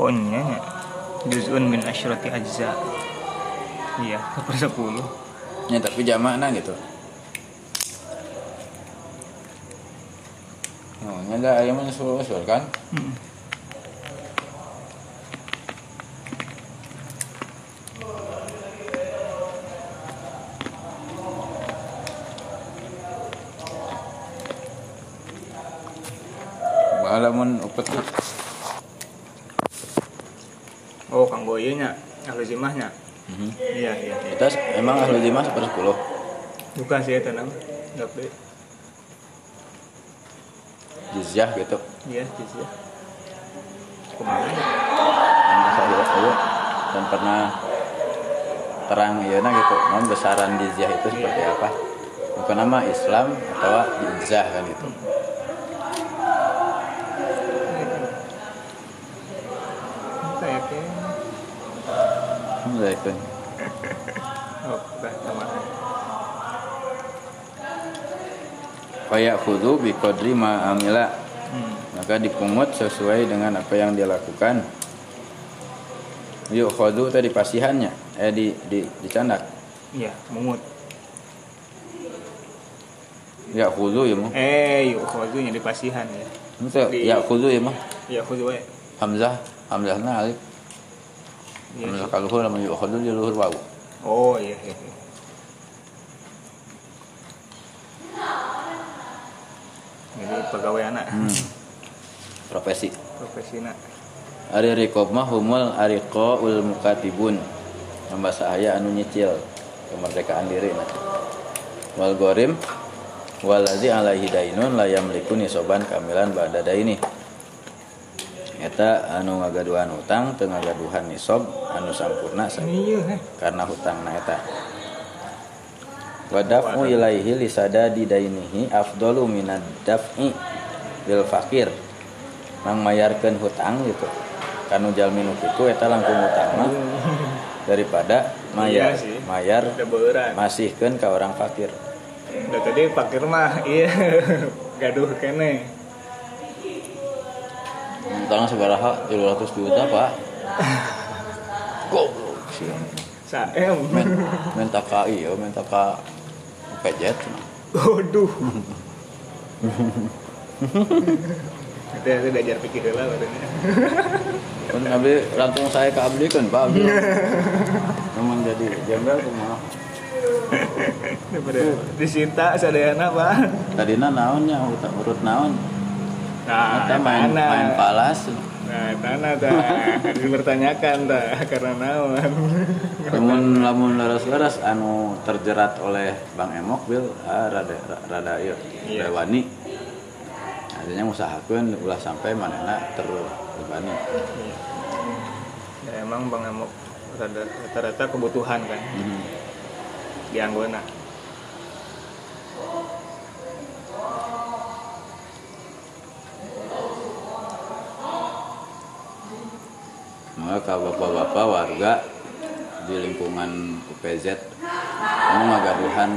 Speaker 1: Poinnya ya. Juz'un min asyrati ajza. Iya, per 10.
Speaker 2: ya tapi jamakna gitu Oh, ada ayam usul usul kan?
Speaker 1: Hmm.
Speaker 2: Walaupun upet
Speaker 1: Oh, kanggo ieu nya, ahli zimahnya.
Speaker 2: Mhm.
Speaker 1: Iya, iya. iya.
Speaker 2: Kita emang ahli lima sepersepuluh.
Speaker 1: Bukan sih eta nama. Enggak beli.
Speaker 2: Jizyah gitu.
Speaker 1: Iya, ya. Kumaha?
Speaker 2: Yang saya dan pernah terang iya nah gitu. Non besaran jizyah itu seperti apa? Bukan nama Islam atau jizyah kan gitu.
Speaker 1: Kayak Kayak
Speaker 2: kudu bi qadri ma amila
Speaker 1: Hmm.
Speaker 2: maka dipungut sesuai dengan apa yang dia lakukan. Yuk khodu tadi pasihannya eh di di dicandak.
Speaker 1: Iya, mungut.
Speaker 2: ya kudu ya mah
Speaker 1: eh yuk khudu nya di pasihan ya Di-
Speaker 2: ya kudu ya mah
Speaker 1: ya khudu we
Speaker 2: hamzah hamzahna alif
Speaker 1: Iya.
Speaker 2: hamzah kaluhur sama ya kudu di luhur wau
Speaker 1: oh iya iya, iya. jadi pegawai anak.
Speaker 2: Hmm. profesi.
Speaker 1: Profesi nak.
Speaker 2: Ari rikob mah humul ariko ul mukatibun Membahasa aya anu nyicil. Kemerdekaan diri nah. Wal gorim Walazi alaihi dainun layam likuni soban kamilan ba'da daini. Eta anu ngagaduhan hutang Teu ngagaduhan nisob Anu sampurna. Sa-
Speaker 1: iya eh.
Speaker 2: Karena hutang na eta Wadaf'u ilaihi lisada di dainihi afdalu minad daf'i bil fakir Mang mayarkeun hutang gitu. Kanu jalmi nu kitu eta langkung hutang mah. Daripada mayar
Speaker 1: Iya
Speaker 2: mayar masihkeun ka orang fakir
Speaker 1: udah tadi fakir mah iya. Gaduh kene.
Speaker 2: Hutang sabaraha 300 juta pak. Goblok sih.
Speaker 1: Saem.
Speaker 2: Men minta ka ieu minta ka pejet
Speaker 1: waduh. Itu itu belajar pikir lah badannya
Speaker 2: kan abdi langsung saya ke abdi kan pak abdi. Memang jadi jembel kumaha
Speaker 1: daripada disita sadayana pak.
Speaker 2: Tadina naonnya urut naon?
Speaker 1: Nah
Speaker 2: main main palas
Speaker 1: nah tanah dah harus dipertanyakan dah karena naon.
Speaker 2: Lamun lamun leres-leres anu terjerat oleh Bang Emok bil ah, rada rada ieu
Speaker 1: Iya.
Speaker 2: wani. Artinya usahakeun ulah sampai manehna terbebani
Speaker 1: ya emang bang emok rada- rata-rata kebutuhan kan
Speaker 2: hmm.
Speaker 1: di anggona
Speaker 2: maka bapak-bapak warga di lingkungan UPZ kamu ngagaduhan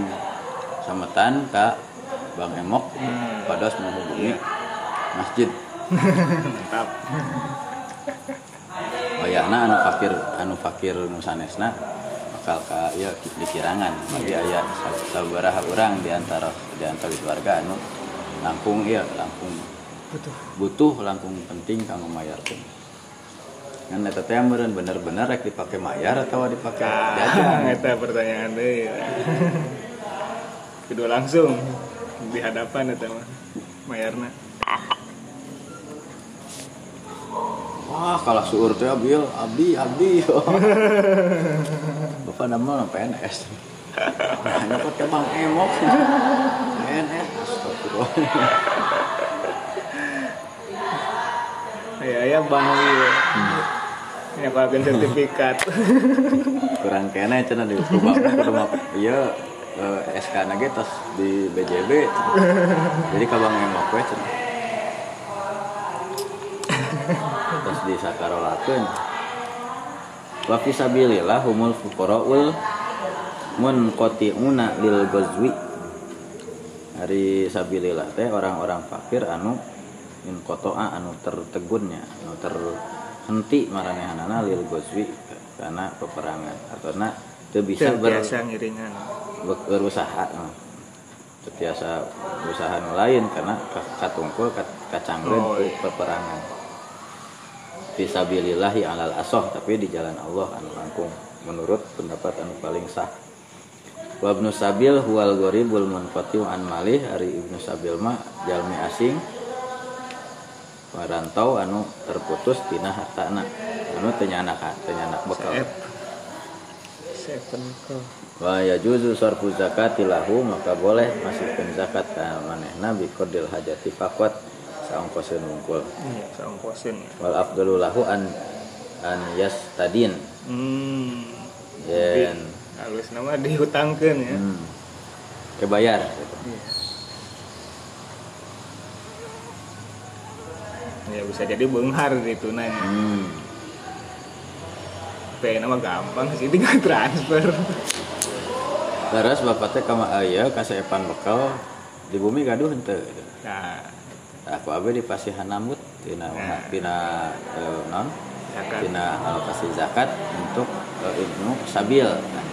Speaker 2: sametan ka Bang Emok
Speaker 1: Hmm.
Speaker 2: pados menghubungi masjid.
Speaker 1: Mantap.
Speaker 2: Wayahna anu fakir anu fakir nu sanesna bakal ka ieu di kirangan bagi aya sabaraha urang di antara di antara keluarga anu langkung ieu langkung.
Speaker 1: Betul
Speaker 2: butuh langkung penting kanggo mayarkeun kan eta teh meureun bener-bener rek dipake mayar atau dipake
Speaker 1: ah
Speaker 2: jajan?
Speaker 1: itu pertanyaan deh kedua langsung di hadapan itu mah mayarna.
Speaker 2: Wah kalah suur teh abil. Abdi abdi bapak nama PNS hanya pakai bang emok. PNS astagfirullah
Speaker 1: ya ya bang iya ya pakai sertifikat.
Speaker 2: Kurang kena cenah di kubakna kudu mah ieu eh, SK na ge tos di BJB jadi ka bang emok we cenah terus disakarolakeun wa fi sabilillah humul fuqaraul munqati'una lil ghazwi hari sabilillah teh orang-orang fakir anu min kotoa anu tertegunnya anu terhenti maranehanana lil ghazwi karena peperangan. Atau na teu bisa ber,
Speaker 1: biasa ngiringan.
Speaker 2: ber- berusaha eh. Teu biasa berusaha nu lain karena ka- katungkul kat- kacangkeun
Speaker 1: Oh, iya.
Speaker 2: peperangan. Fisabilillahi alal asoh tapi di jalan Allah anu langkung. Menurut pendapat anu paling sah. Wabnu Sabil huwal goribul munqatiu an malih hari Ibnu Sabil mah jalmi asing warantau anu terputus tina hartana. Anu teu nyanak teu nyanak bekal. Wa yajuzu sarfu zakati lahu maka boleh masukkan zakat ka manehna bi qadil hajati faqat saongkoseun wungkul
Speaker 1: Iya, saongkosin ya.
Speaker 2: wal afdalu lahu an an yastadin.
Speaker 1: Hmm.
Speaker 2: yen.
Speaker 1: Halus nama dihutangkeun ya.
Speaker 2: hmm, kebayar
Speaker 1: Ya bisa jadi benghar gitu nanya.
Speaker 2: hmm.
Speaker 1: P nama gampang sih tinggal transfer.
Speaker 2: terus bapak teh kama aya kasepan bekal di bumi gaduh henteu
Speaker 1: Nah,
Speaker 2: aku abe di pasihan namut tina
Speaker 1: Nah.
Speaker 2: tina eh, non tina alokasi zakat untuk eh, ibnu sabil nah,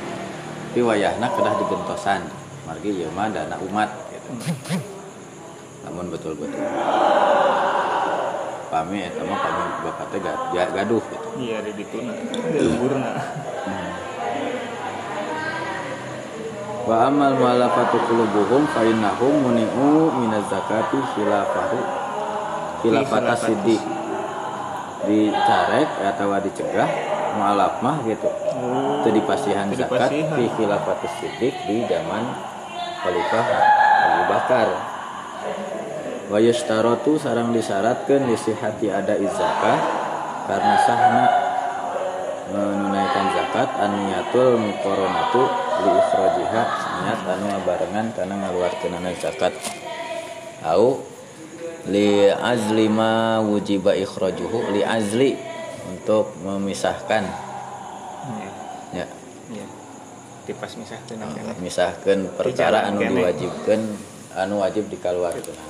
Speaker 2: tapi wayahna kedah digentosan margi ieu mah dana umat gitu namun betul-betul pami eta mah pami bapak teh ga- ga- gaduh gitu.
Speaker 1: Iya di dituna di lemburna
Speaker 2: Wa amal mu'alafatu qulubuhum fa innahum muni'u minaz zakati khilafahu khilafata
Speaker 1: Khilafat
Speaker 2: siddiq. Dicarek atau dicegah mu'alaf mah gitu.
Speaker 1: Oh.
Speaker 2: Itu dipasihan zakat di khilafat siddiq di zaman Khalifah Abu Bakar wa yashtaratu sarang disyaratkan lisihati ada zakah karena sahna menunaikan zakat aniyatul muqaranatu li ikhrajiha niat anu barengan karena ngaluarkeun zakat. Au li azli ma wujiba ikhrajuhu li azli untuk memisahkan.
Speaker 1: Iya
Speaker 2: ya.
Speaker 1: Iya. Tipas misah teh nah,
Speaker 2: misahkan perkara anu diwajibkan anu wajib dikaluarkeun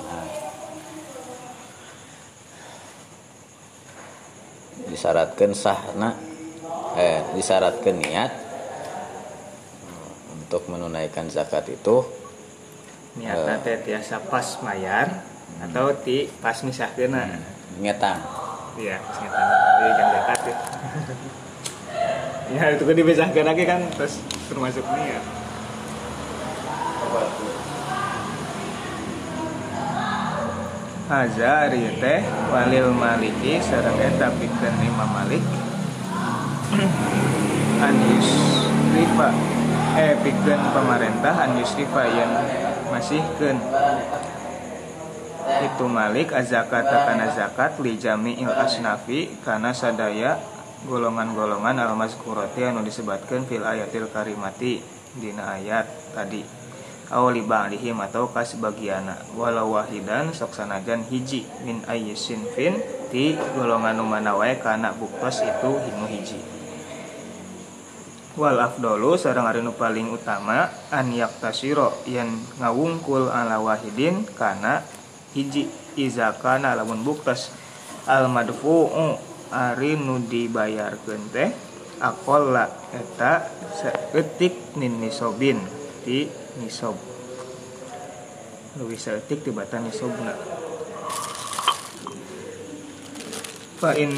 Speaker 2: disyaratkan sahna eh disyaratkan niat untuk menunaikan zakat itu
Speaker 1: niatna teh tiasa pas mayar atau ti pas misahkeun
Speaker 2: ngetang.
Speaker 1: Iya pas ngetan iya jam zakat ya. Ya itu kan dipisahkan lagi kan terus termasuk niat Haza ari teh walil maliki sareng eta pikeun Imam Malik. An yusrifa. Eh pikeun pemerintah an yang masihkeun. Itu Malik azakat kana zakat li jami'il asnafi kana sadaya golongan-golongan al-mazkurati anu disebutkeun fil ayatil karimati dina ayat tadi aw li ba'dihim atau sebagiana. Walau wahidan sok sanajan hiji min ayyisin fin ti golongan nu mana wae kana buktos itu hinu hiji. Wal afdolu sareng ari nu paling utama an yaktasiro yen ngawungkul ala wahidin kana hiji. Izakana lamun buktos al madfu'u ari nu dibayarkeun teh aqalla eta saeutik nin nisobin ti nisob leuwih saeutik ti batan nisobna fa in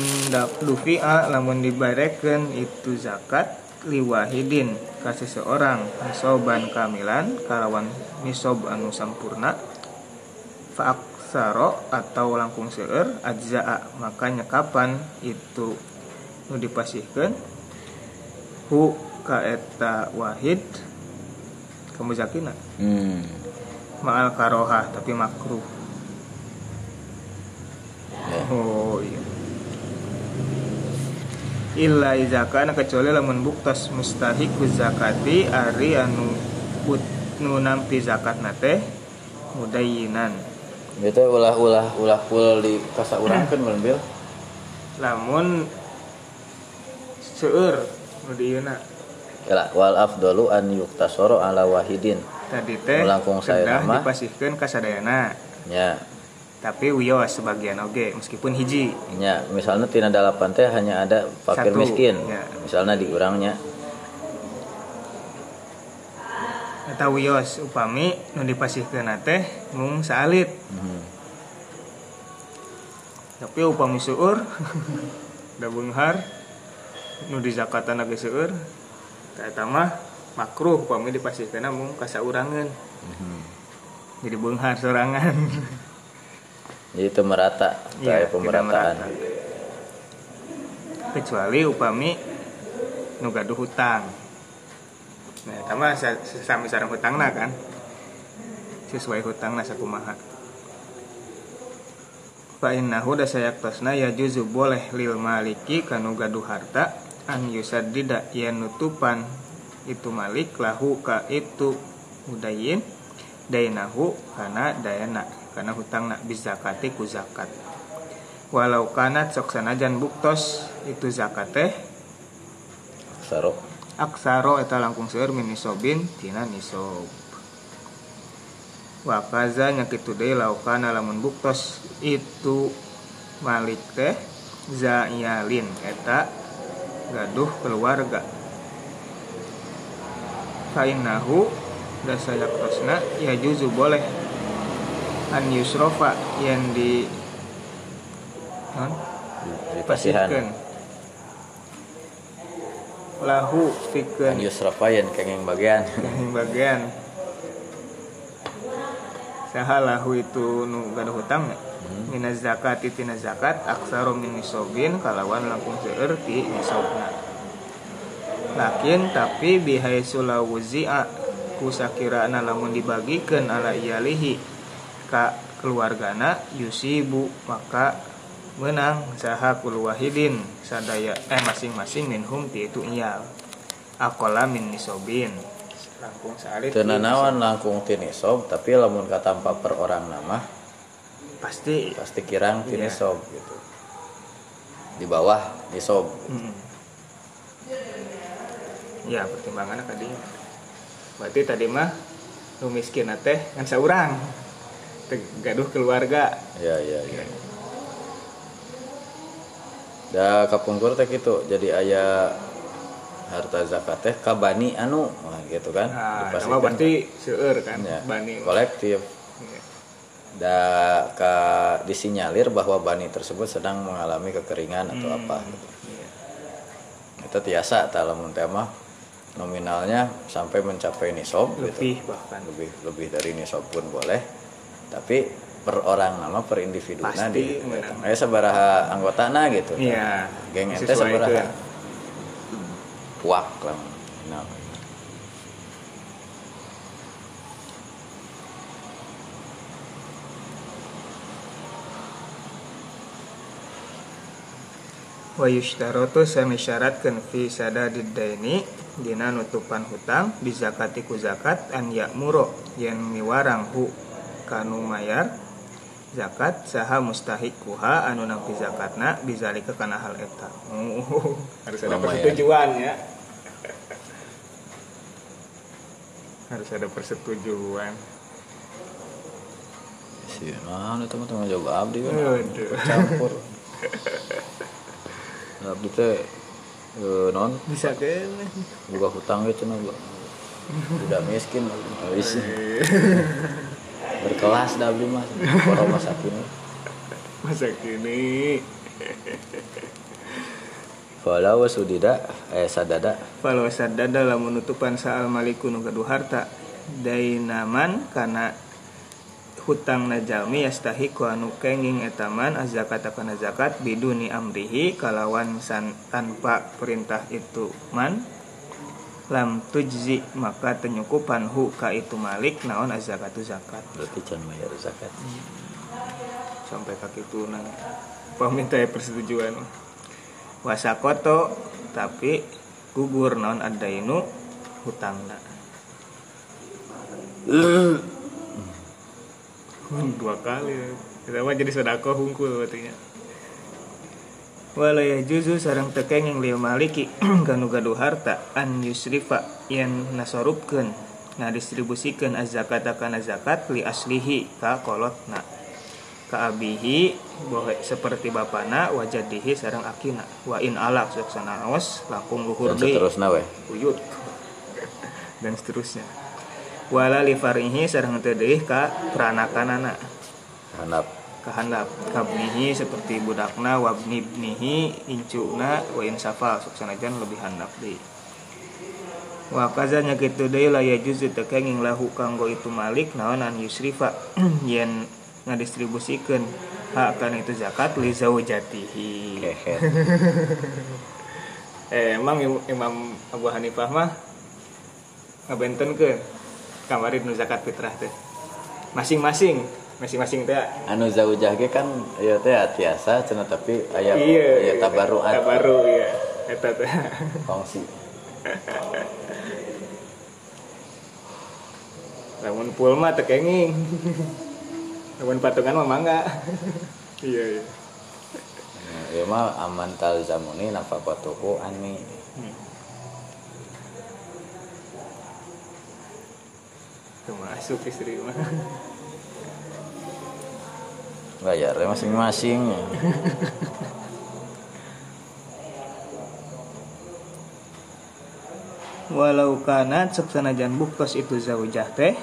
Speaker 1: dufi'a lamun dibarekeun itu zakat liwahidin ka seseorang. Nisoban kamilan kalawan nisob anu sampurna. Fa atau langkung seueur ajza'a makanya kapan itu nu dipasihkeun. Hu ka eta wahid kamu zakina
Speaker 2: hmm.
Speaker 1: ma'al karohah tapi makruh.
Speaker 2: Ya.
Speaker 1: oh iya. Illa izakana kecuali lamun buktos mustahiku zakati ari anu but nu nampi zakat nate mudayinan
Speaker 2: itu ulah ulah ulah pul di kasa urang kan bil.
Speaker 1: Lamun seueur nu
Speaker 2: Kala wal afdalu an yuktasoro ala wahidin.
Speaker 1: Tadi teh
Speaker 2: Melangkung saya nama.
Speaker 1: dipasihkeun ka sadayana.
Speaker 2: Ya.
Speaker 1: Tapi wios sebagian oge meskipun hiji.
Speaker 2: Ya misalnya tina dalapan teh hanya ada fakir
Speaker 1: Satu,
Speaker 2: miskin.
Speaker 1: ya.
Speaker 2: misalnya di urangnya
Speaker 1: eta wios upami nu dipasihkeun teh mung saalit.
Speaker 2: Hmm.
Speaker 1: tapi upami seueur da beunghar nu di zakatan lagi seueur ta eta mah makruh upami dipasihkeun mung ka saurangeun
Speaker 2: Mhm.
Speaker 1: jadi beunghar sorangan.
Speaker 2: Jadi itu merata
Speaker 1: tidak
Speaker 2: pemerataan.
Speaker 1: merata. kecuali upami nu gaduh hutang. Nah eta mah sa- sami sareng hutangna kan. Sesuai hutangna sakumaha fa innahu da sayaktasna ya juzu boleh lil maliki kanu gaduh harta an yusaddida yen nutupan itu malik lahu ka itu. Mudayin dainahu kana dayana kana hutangna bizakati ku zakat. Walau kanat sok sanajan buktos itu zakat teh
Speaker 2: saro
Speaker 1: aksaro eta langkung seueur min nisobin tina nisob. Wa kaza nya kitu deui laukana lamun buktos itu malik teh zaiyalin eta gaduh keluarga. Fainahu dasa yakrosna ya juzu boleh. An yusrofa yang di non? Pasihkan. Lahu
Speaker 2: kan
Speaker 1: fikeun
Speaker 2: yusrafayan kenging bagian.
Speaker 1: Yang bagian. Saha lahu itu nu gaduh hutang minaz zakat tina zakat aksaro min nisobin kalawan langkung seueur ti nisobna lakin tapi bihai sulawuzi'a ku sakirana lamun dibagikeun ala iyalihi ka keluargana yusibu maka menang saha wahidin sadaya eh masing-masing minhum ti itu iyal. Akola min nisobin langkung salit
Speaker 2: teu nanaon langkung ti nisob tapi lamun katampa per orang nama
Speaker 1: pasti
Speaker 2: pasti kirang ti
Speaker 1: Iya.
Speaker 2: nisob gitu di bawah nisob
Speaker 1: Mm. Ya pertimbangannya tadi. Berarti tadi mah nu miskin teh kan saurang. Teu gaduh keluarga.
Speaker 2: ya ya ya da kapungkur teh gitu jadi aya harta zakat teh ka bani anu nah, gitu kan
Speaker 1: Nah, berarti seueur kan
Speaker 2: Ya,
Speaker 1: bani.
Speaker 2: kolektif
Speaker 1: Iya.
Speaker 2: Da ka disinyalir bahwa bani tersebut sedang mengalami kekeringan atau
Speaker 1: Hmm.
Speaker 2: apa gitu.
Speaker 1: Iya.
Speaker 2: itu lamun teh mah nominalnya sampai mencapai nisob gitu.
Speaker 1: Lebih bahkan.
Speaker 2: lebih lebih dari nisob pun boleh tapi per orang nama per individu
Speaker 1: Pasti,
Speaker 2: di eh sabaraha anggota gitu
Speaker 1: Iya.
Speaker 2: geng ente sabaraha puak lah nah,
Speaker 1: Wa yushtaratu sami syaratkeun fi sadadid daini dina nutupan hutang bi zakati ku zakat an ya'muro yen miwarang hu kanu mayar zakat saha mustahikuha anu nampi zakatna bizalika kana hal eta. Oh, harus ada persetujuan ya. harus ada persetujuan.
Speaker 2: si nah tanggung jawab abdi kan campur abdi teh eh, non
Speaker 1: Bisa kan?
Speaker 2: buka hutang gitu gua tidak miskin habis. Berkelas dah abdi mah para masa kini
Speaker 1: Masa kini
Speaker 2: Falau sudida eh sadada.
Speaker 1: Falau sadada lamun nutupan saal maliku nu gaduh harta. Dainaman kana hutang najami yastahiku anu kenging etaman azakata kana zakat biduni amrihi kalawan san, tanpa perintah itu man. Lam tujzi maka tenyukupan hu ka itu malik naon azakatu zakat.
Speaker 2: Berarti can bayar zakat.
Speaker 1: Sampai kaki itu nang paminta persetujuan. Wasakoto tapi gugur non ada inu hutangna dua kali. Kita mah jadi sodako hungkul berarti Wala juzu sarang tekeng yang liu maliki kanu gaduh harta an yusrifa yang nasorupkeun nah distribusikan azakata kana zakat li aslihi ka kolotna. Ka abihi bohe seperti bapana wajadihi sarang akina. Wa in alak suksana aos langkung luhur
Speaker 2: dan
Speaker 1: deui.
Speaker 2: seterusnya weh
Speaker 1: uyut. Dan seterusnya wala li farihi sareng teu deui ka pranakanana
Speaker 2: handap
Speaker 1: kahandap kabnihi seperti budakna wabni ibnihi incuna wa insafa suksanajan lebih handap deui. Wa kazanya kitu deui la yajuzu tekenging lahu kanggo itu malik naon an yusrifa yen ngadistribusikeun hak kan itu zakat li zaujatihi. Eh emang Im- Imam Abu Hanifah mah ngabenten ke kamarin nu zakat fitrah teh. Masing-masing masing-masing teh.
Speaker 2: Anu zaujah ge kan ieu teh tiasa cenah tapi aya
Speaker 1: iya
Speaker 2: aya tabaruat
Speaker 1: tabaru iya. Eta teh.
Speaker 2: Kongsi
Speaker 1: lamun pul mah tekenging lamun patungan mah mangga. Iya iya.
Speaker 2: Ieu mah aman talzamuni nafaqatuhu anni
Speaker 1: Tuh masuk istri mah
Speaker 2: bayarnya masing-masing
Speaker 1: walau kana cek sanajan buktos itu zaujah teh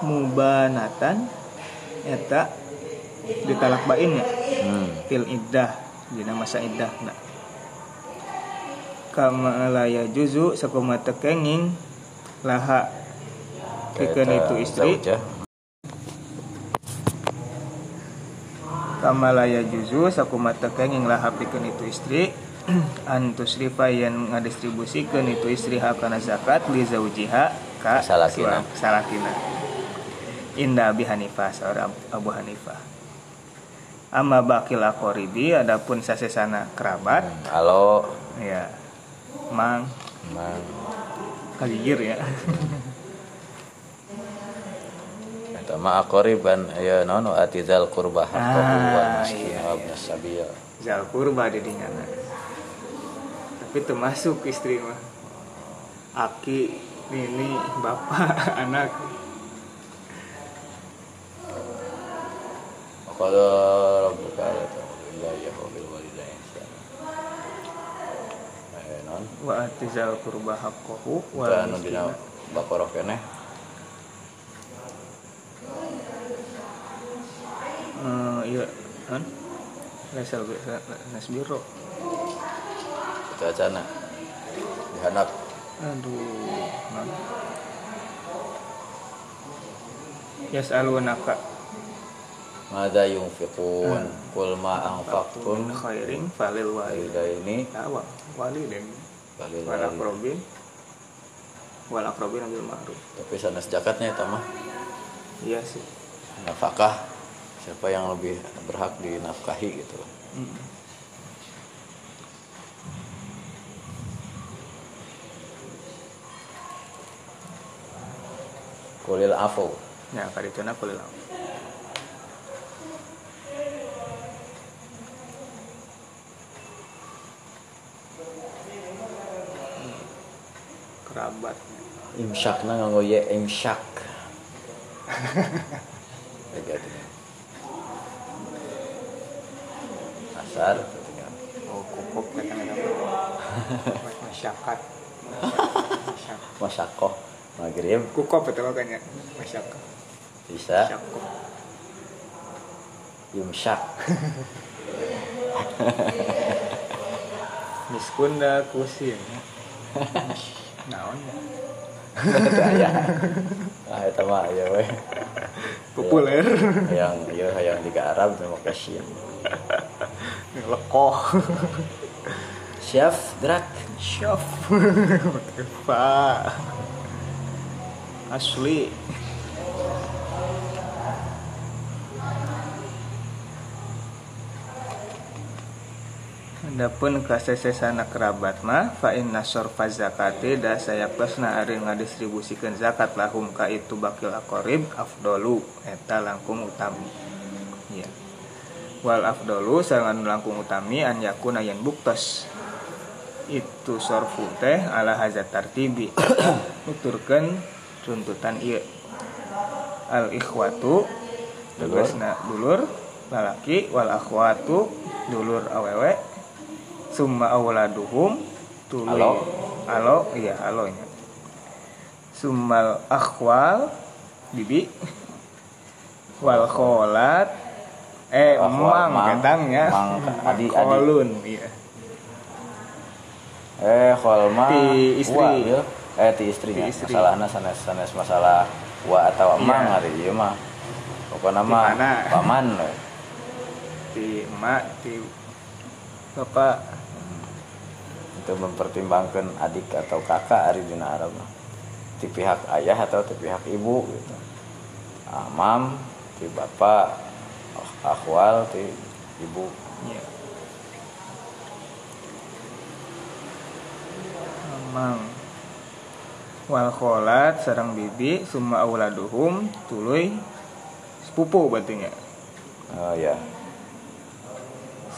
Speaker 1: mubanatan eta ditalak bainnya
Speaker 2: hmm.
Speaker 1: fil iddah dina masa iddah nah. kama laya juzu sakuma tekenging laha pikeun
Speaker 2: Eta
Speaker 1: itu istri.
Speaker 2: zaujah.
Speaker 1: kama laya juzu sakuma tekenging laha pikeun itu istri. Antusrifa yang ngadistribusikeun itu istri hakana zakat li zaujiha ka
Speaker 2: Salakina.
Speaker 1: salakina. Inda Abi Hanifah seorang Abu Hanifah. Amma bakil akoribi adapun sasesana kerabat.
Speaker 2: Halo
Speaker 1: ya. Mang.
Speaker 2: Mang.
Speaker 1: Kaligir ya
Speaker 2: eta mah aqriban ya naon wa atizal qurba haqqahu
Speaker 1: Ah,
Speaker 2: miskin
Speaker 1: iya,
Speaker 2: wa
Speaker 1: iya.
Speaker 2: ibnas sabil.
Speaker 1: Zal kurba didingana tapi termasuk istri mah. Aki ini bapak anak.
Speaker 2: Qala rabbuka la wa bil walidayni ihsana eh
Speaker 1: wa atizal kurba haqqahu wal
Speaker 2: Wa
Speaker 1: miskin
Speaker 2: Baqarah keneh
Speaker 1: Eh, iya. Kan? Lesel Nesbiro
Speaker 2: kita acana dihanap
Speaker 1: aduh non yas'alunaka
Speaker 2: Mada yunfiqun Qul ma anfaqtum.
Speaker 1: Min khairin falil walidaini
Speaker 2: Walidaini
Speaker 1: ya wa walidain
Speaker 2: Walil
Speaker 1: wal
Speaker 2: walid
Speaker 1: aqrabin wal aqrabin bil ma'ruf.
Speaker 2: Tapi sanes zakatnya eta mah.
Speaker 1: Iya sih.
Speaker 2: Nafkah Siapa yang lebih berhak dinafkahi gitu
Speaker 1: Mm.
Speaker 2: Kulil afu
Speaker 1: ya kadituna kulil. Hmm. kerabat
Speaker 2: Imsakna nganggo ye imsak Asar
Speaker 1: oh kukup kata masyarakat. Masyarakat.
Speaker 2: Masakoh Maghrib
Speaker 1: kukup itu makanya masyarakat.
Speaker 2: Bisa.
Speaker 1: Masyarakat.
Speaker 2: Imsak
Speaker 1: miskunda kusin naon ya.
Speaker 2: Ah eta mah aya we.
Speaker 1: populer.
Speaker 2: Yang ieu hayang di Arab make syin.
Speaker 1: Lekoh
Speaker 2: Chef Drak.
Speaker 1: chef pak asli Adapun kasesesana kerabat mah fa inna sorfa zakati da sayaktasna ari ngadistribusikeun zakat lahum ka itu bakil akorib afdolu eta langkung utami. Ya. Wal afdolu sareng langkung utami an yakuna yen buktos. Itu sorfu teh ala hazat tartibi. Nuturkeun runtutan ieu al ikhwatu tegasna dulur lalaki wal akhwatu dulur awewe. Summa awladuhum tuluy
Speaker 2: Alo.
Speaker 1: alo iya alonya summal akhwal bibi. Wal kholat eh
Speaker 2: Akhwal,
Speaker 1: mang
Speaker 2: mang.
Speaker 1: ketangnya
Speaker 2: Mang, adi, adi.
Speaker 1: kolun iya
Speaker 2: Eh kholma
Speaker 1: Ti istri.
Speaker 2: wa, ieu. Eh ti istrinya.
Speaker 1: Ti istri.
Speaker 2: Masalahna sanes sanes masalah wa atau
Speaker 1: Iya.
Speaker 2: emang hari ieu mah. Pokokna
Speaker 1: Di
Speaker 2: mah paman
Speaker 1: di emak di bapak
Speaker 2: Itu mempertimbangkan adik atau kakak hari dina Arab. Ti pihak ayah atau ti pihak ibu gitu. Amam ti bapak, akhwal ti ibu.
Speaker 1: iya amang wal kholat sarang bibi summa auladuhum tuluy sepupu batunya
Speaker 2: Oh ya.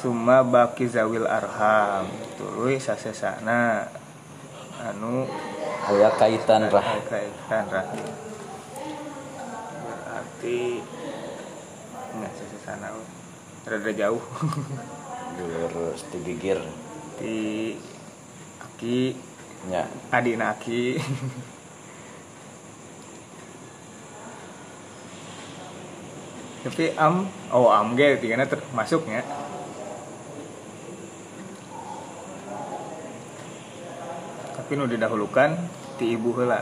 Speaker 1: summa baki zawil arham tuluy sasesana anu
Speaker 2: Aya kaitan rah.
Speaker 1: kaitan rahim berarti nggak we. rada jauh.
Speaker 2: Dulur setigigir.
Speaker 1: di aki.
Speaker 2: Nya
Speaker 1: adina aki. Tapi am oh am ge tinggalnya termasuknya tapi nu didahulukan ti ibu heula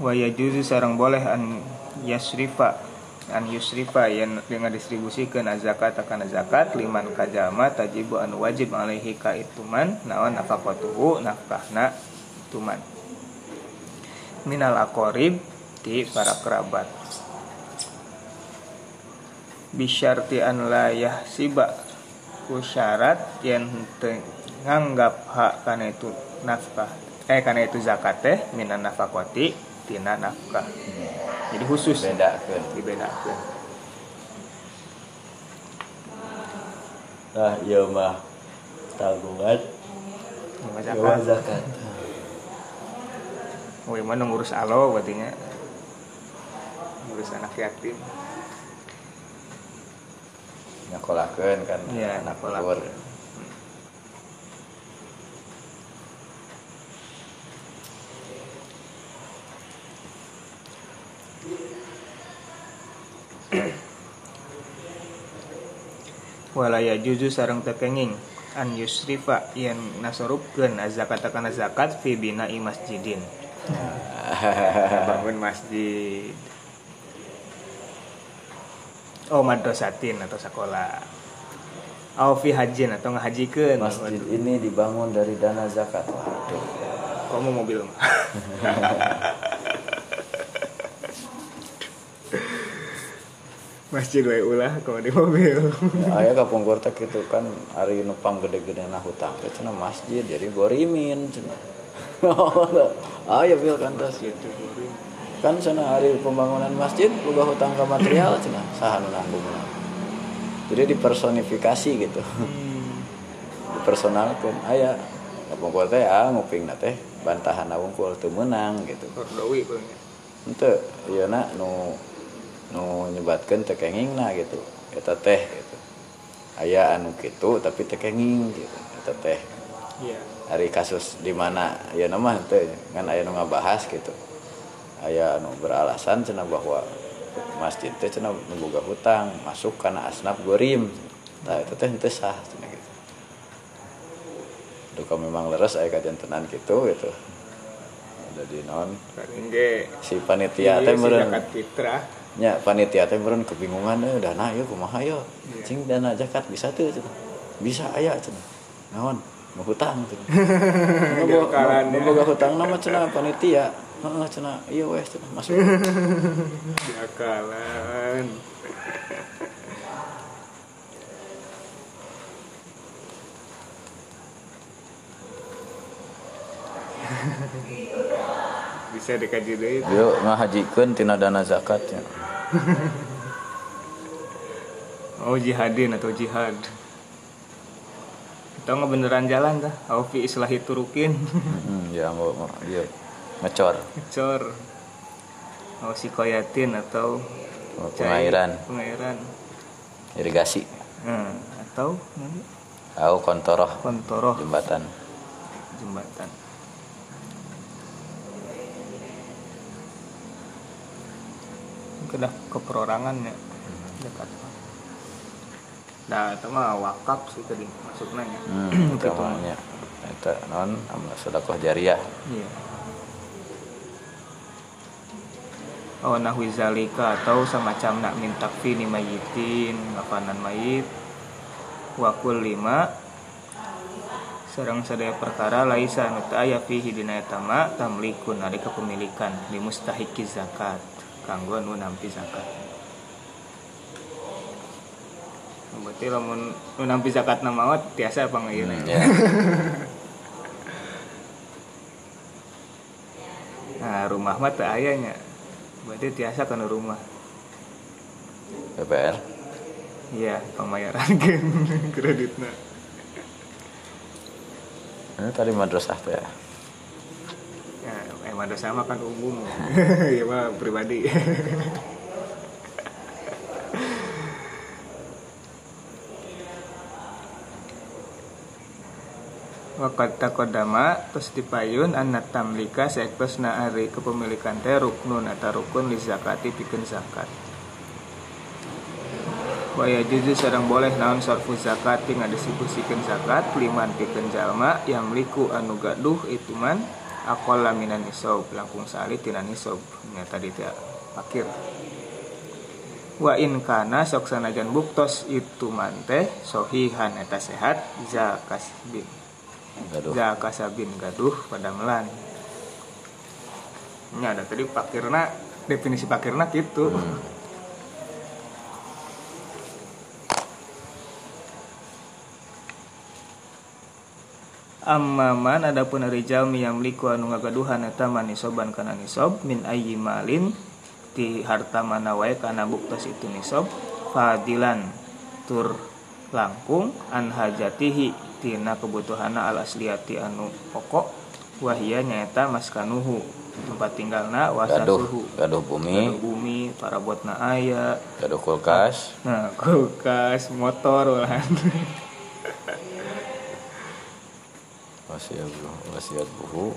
Speaker 1: wa yajuzu sareng boleh an yasrifa an yusrifa yang dengan distribusikan zakat akan zakat liman kajama tajibu an wajib alaihi ka ituman naon nafaqatuhu nafkahna ituman. Minal akorib di para kerabat. Bisyarti an la yahsiba ku syarat yang nganggap hak karena itu nafkah eh karena itu zakat teh minan nafakoti tina nafkah. Jadi khusus.
Speaker 2: Beda kan
Speaker 1: dibedakan.
Speaker 2: Nah iya mah. Tabungan. Iya,
Speaker 1: zakat. Oh mana ngurus alo berarti nya ngurus anak yatim.
Speaker 2: Nyakolakeun kan
Speaker 1: Iya,
Speaker 2: anak
Speaker 1: nyakolakeun. Walaya juzu sarang tekenging. An yusrifa yang nasorupkeun zakat akan zakat fi bina masjidin. Bangun masjid. Oh madrasatin atau sekolah. Oh fi hajin atau ngahajikeun
Speaker 2: masjid ini dibangun dari dana zakat. Waduh.
Speaker 1: Kamu mobil masjid wae ulah kalau di mobil.
Speaker 2: Ya, aya kapungkur teh kitu kan ari nupang gede-gede na hutang. Teh cenah masjid jadi gorimin cenah ah ya bil kan tas
Speaker 1: gitu
Speaker 2: kan cenah hari pembangunan masjid boga hutang ke material cenah saha nu nanggungna jadi dipersonifikasi gitu.
Speaker 1: Hmm.
Speaker 2: dipersonalkan. Aya kapungkur teh ah ngupingna teh. Bantahan wungkul teu meunang gitu.
Speaker 1: Punya
Speaker 2: ente iya nak nu nu nyebatkan tekenging nah gitu. Eta teh gitu. Aya anu gitu tapi tekenging gitu. Eta teh.
Speaker 1: Iya.
Speaker 2: Hari kasus di mana ya nama ente kan aya nu ngabahas gitu. Aya anu beralasan cenah bahwa masjid teh cenah memboga hutang masuk karena asnaf gorim. Nah itu teh ente sah cenah gitu. Duka memang leres aya kajantenan gitu gitu. Jadi non si panitia teh
Speaker 1: zakat fitrah
Speaker 2: nya panitia teh meureun kebingungan eh dana ieu kumaha
Speaker 1: Iya.
Speaker 2: cing dana zakat bisa teu cenah bisa aya cenah naon? Mau hutang boga- nu
Speaker 1: ya.
Speaker 2: boga hutang nama cenah panitia. Heeh cenah iya weh cenah masuk.
Speaker 1: Diakalan bisa dikaji deh
Speaker 2: yo ngahajikeun tina dana zakatnya
Speaker 1: oh jihadin atau jihad. Kita nggak beneran jalan dah Aufi islahi turukin.
Speaker 2: Hmm, ya mau mau dia ngecor
Speaker 1: cor oh sikoyatin atau
Speaker 2: pengairan.
Speaker 1: Pengairan.
Speaker 2: Irigasi.
Speaker 1: Hmm, atau nanti
Speaker 2: au kontoroh.
Speaker 1: Kontoroh.
Speaker 2: Jembatan.
Speaker 1: Jembatan kedah keperorangannya dekat. Nah itu mah wakaf sih tadi maksudnya ya.
Speaker 2: Hmm itu eta non amal sedekah jariah.
Speaker 1: Iya. Oh nahwi zalika atau semacam nak min takfini mayitin ngapanan mayit. Wakul lima sareng sadaya perkara laisa teu aya fihi dina eta ma tamlikun ari kepemilikan di mustahiki zakat kanggo anu nampi zakat. Berarti lamun nu nampi zakat na maot tiasa apa ngayeuna
Speaker 2: Hmm, ya.
Speaker 1: Nah rumah mah teu aya nya berarti tiasa kana rumah.
Speaker 2: PPR
Speaker 1: iya pembayaran kreditna
Speaker 2: ini tadi madrasah teh ya
Speaker 1: ada saya kan umum ya mah pribadi Wakat takodama terus dipayun anak tamlika sektus naari kepemilikan teh ruknun atau rukun di zakat bikin zakat. Waya jujur sedang boleh naon sorfu zakat tinggal distribusikan zakat liman bikin jalma yang liku anu gaduh itu man akol laminan nisob langkung sali tina nisob nya tadi teh pakir wa in kana sok sanajan buktos itu man teh sohihan eta sehat zakasbin
Speaker 2: gaduh.
Speaker 1: Zakasabin gaduh pada melan. Nya ada tadi pakirna definisi pakirna gitu Amman adapun yang meliku anu ngagaduhan eta manisoban kana nisob min ayyi malin ti harta mana wae kana buktos itu nisob fadilan tur langkung an hajatihi tina kebutuhana al asliyati anu pokok wahia nyaeta maskanuhu tempat tinggalna
Speaker 2: gaduh
Speaker 1: wasasuhu
Speaker 2: gaduh bumi.
Speaker 1: Gaduh bumi parabotna aya.
Speaker 2: Gaduh kulkas.
Speaker 1: Nah kulkas motor
Speaker 2: wasiat wasiat buku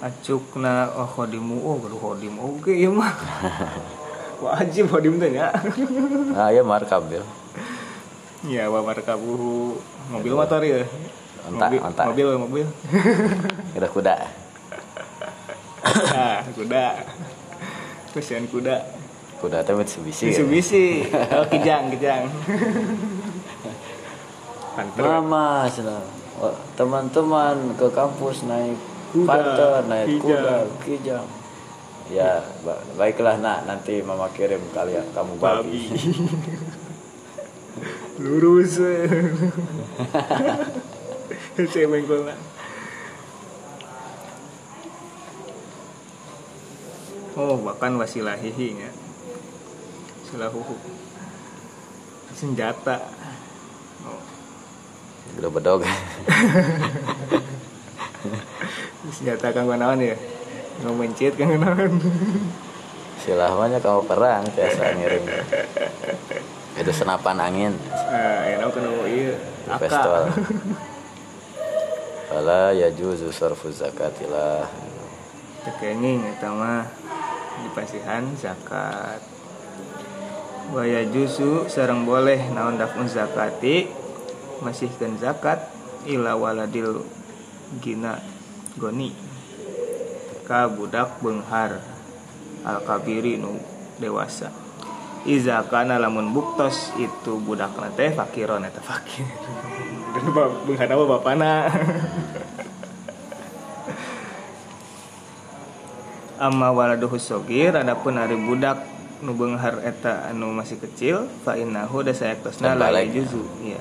Speaker 1: acukna oh khodimu. Oh baru khodim oke ya mah. Wajib khodim teh nya
Speaker 2: nah ya markab ya
Speaker 1: ya wa markabuhu mobil motor ya
Speaker 2: Onta,
Speaker 1: mobil,
Speaker 2: onta.
Speaker 1: mobil mobil.
Speaker 2: Udah kuda.
Speaker 1: Ah kuda. Kesian kuda.
Speaker 2: Kuda teh Mitsubishi ya.
Speaker 1: Mitsubishi. Oh kijang kijang.
Speaker 2: Mama, senang. Oh, teman-teman ke kampus naik
Speaker 1: Kuda,
Speaker 2: panter, naik
Speaker 1: kijang.
Speaker 2: kuda, kijang. Ya, ba- baiklah nak, nanti mama kirim kalian kamu babi.
Speaker 1: lurus saya mengkolna oh bahkan wasilahihi nya silahuhu senjata
Speaker 2: Udah bedog.
Speaker 1: senjata kang naon ya ngomencit kang naon
Speaker 2: Silahnya kamu perang biasa ngirim. Itu senapan angin,
Speaker 1: ah enak kena ieu
Speaker 2: pistol. Fala yajuzu sarfu zakatilah.
Speaker 1: tekenging eta mah dipasihan zakat waya jusu sareng boleh naon dafun zakati masihkeun zakat ila waladil gina goni. Ka budak beunghar al kabiri nu dewasa. Iza kana lamun buktos itu budak teh fakiron eta fakir. Dan beunghar apa bapana? Amma waladuhu sogir adapun ari budak nu beunghar eta anu masih kecil fa innahu da sayaktosna la juzu iya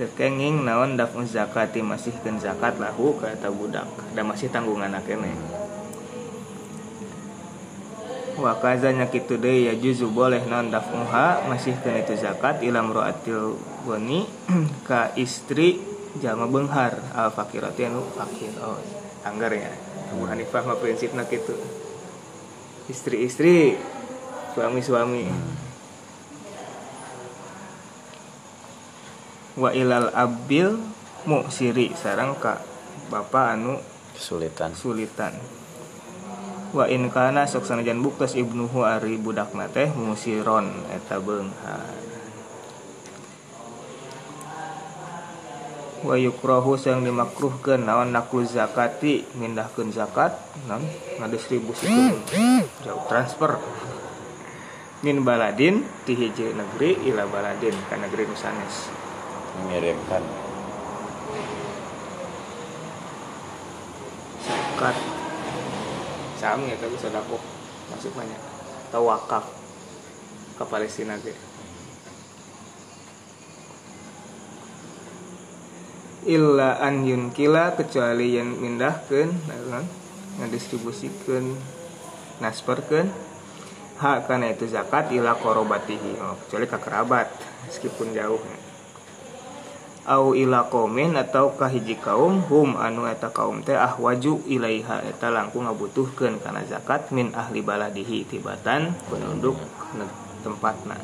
Speaker 1: tekenging naon dafun zakati masih zakat lahu ka eta budak. Da masih tanggungan kene wa kazanya kitu deui ya juzu boleh naon dafuha masih itu zakat ilam roatil goni ka istri jalma beunghar al fakirati anu fakir oh anggar ya. Abu Hanifah mah prinsipna kitu. Istri-istri suami-suami wa ilal abil muksiri sarang ka bapak anu
Speaker 2: Kesulitan.
Speaker 1: sulitan. Wa in kana sok sanajan buktos ibnuhu ari budakna teh musiron eta beunghar. Wa yukrahu sang dimakruhkeun naon naklu zakati mindahkeun zakat naon? Ngadistribusikeun jauh transfer. Min baladin ti hiji negeri ila baladin ka negeri nu sanes
Speaker 2: Mengirimkan.
Speaker 1: zakat sami ya tapi sodako masuk banyak. Atau wakaf ke Palestina ge illa an yunkila kecuali yang mindahkeun kan? Ngadistribusikeun nasperkeun hak kana itu zakat ila korobatihi. Oh, kecuali ke kerabat meskipun jauh au ila qaumin atau kahiji kaum hum anu eta kaum teh ahwaju ilaiha. Eta langkung ngabutuhkeun kana zakat min ahli baladihi tibatan penduduk tempatna.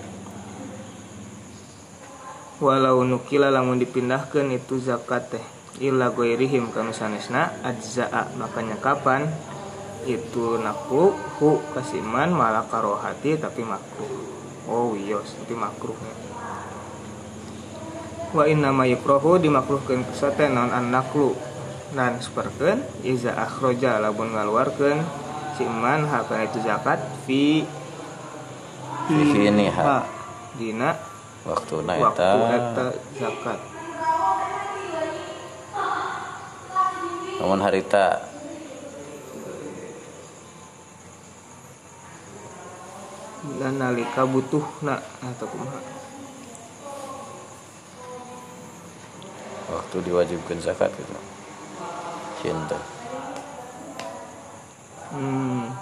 Speaker 1: Walau nukila lamun dipindahkeun itu zakat teh illa goirihim kanu sanesna ajza'a. Makanya kapan? Itu naklu hu kasiman malah karohati tapi makruh. Oh iya tapi makruh ya. Wa inna ma yukrahu dimakruhkeun kesate non an naklu. Dan seperken iza akhroja labun ngaluarkeun si iman hakana itu zakat fi
Speaker 2: Fi ini, ha.
Speaker 1: dina
Speaker 2: waktu eta
Speaker 1: zakat.
Speaker 2: Namun harita
Speaker 1: dan nalika butuh na atau kumaha
Speaker 2: waktu diwajibkan zakat gitu cinta.
Speaker 1: Hmm.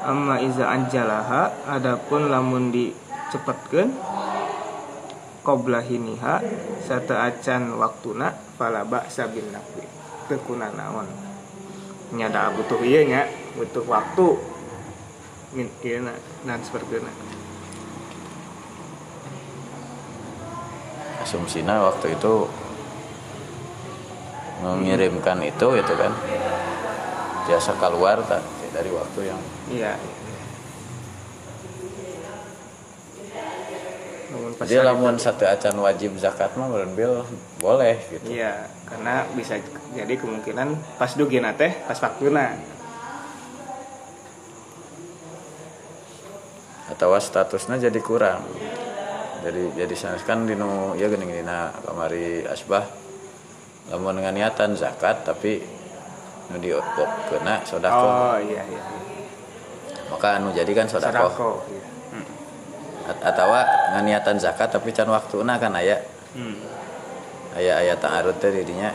Speaker 1: Amma iza anjalaha adapun lamun dicepetkeun qabla hiniha sata acan waktuna fala ba'sa bin nafli teu kuna naon? Nyada butuh ieu nya butuh waktu. Min ieu na nan saperkeuna
Speaker 2: asumsinya waktu itu mengirimkan itu itu kan. Jasa keluar tak dari waktu yang
Speaker 1: iya.
Speaker 2: Jadi lamun satu acan wajib zakat mah berenbil boleh gitu.
Speaker 1: Iya, karena bisa jadi kemungkinan pas dugina teh pas waktuna.
Speaker 2: atau statusnya jadi kurang jadi jadi sanes kan dinu ya geuning dina kamari asbah lamun dengan niatan zakat tapi nu di kena sodako
Speaker 1: Oh iya iya.
Speaker 2: maka anu jadi kan sodako
Speaker 1: Sadako. Iya.
Speaker 2: At- atau dengan niatan zakat tapi can waktuna kan aya
Speaker 1: Hmm.
Speaker 2: aya aya ta'arud teh dirinya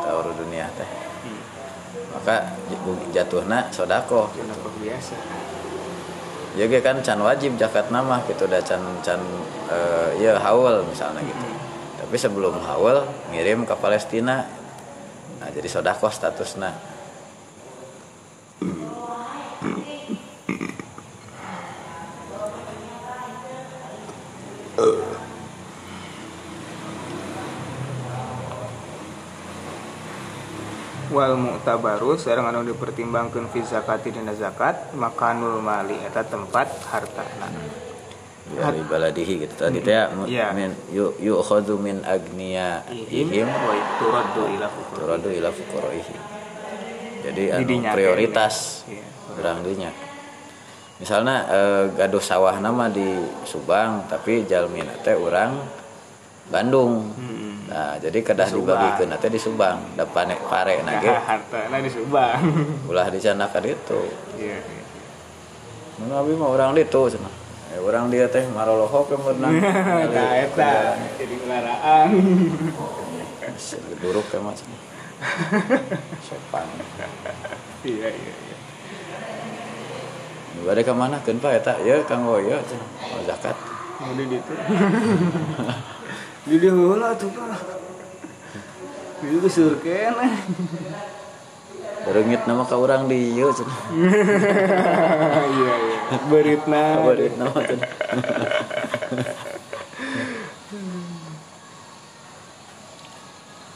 Speaker 2: ta'arud dunia teh
Speaker 1: Hmm.
Speaker 2: maka jatuhna sodako
Speaker 1: Sadako biasa.
Speaker 2: Ya kan can wajib zakat nama gitu da can can eh, ya haul misalnya gitu.
Speaker 1: Hmm.
Speaker 2: tapi sebelum haul ngirim ke Palestina. Nah jadi sodako statusnya
Speaker 1: Wal mu'tabaru sareng anu dipertimbangkeun fi zakati dina zakat makanul mali eta tempat hartana.
Speaker 2: dari baladihi gitu tadi teh mu-
Speaker 1: Iya.
Speaker 2: min yu yu'khadhu min agniya
Speaker 1: Ihim
Speaker 2: ihim
Speaker 1: wa turaddu ila fuqara.
Speaker 2: turadu ila fuqaraihi jadi anu prioritas
Speaker 1: Iya.
Speaker 2: urang dinya misalnya eh, gaduh sawah nama di Subang tapi jalmina teh urang Bandung
Speaker 1: Hmm.
Speaker 2: Nah jadi kedah
Speaker 1: Subang.
Speaker 2: dibagikeun teh di Subang da pane pare na ge
Speaker 1: Nah, hartana di Subang.
Speaker 2: ulah di sana ka ditu
Speaker 1: Iya. iya.
Speaker 2: mun abi mah urang ditu cenah eh urang dia teh marolohok ke meunang
Speaker 1: Nah, eta jadi kendaraan.
Speaker 2: buruk ke mas sopan
Speaker 1: Iya iya iya.
Speaker 2: Bade ke mana kan Pak eta? Ya kanggo ya cenah. Mau zakat.
Speaker 1: Mau di ditu. Di dieu heula tuh Pak. Di dieu surken.
Speaker 2: Bereungit nama ka urang di ieu cenah.
Speaker 1: Iya iya. Beritna.
Speaker 2: Bereungit nama cenah.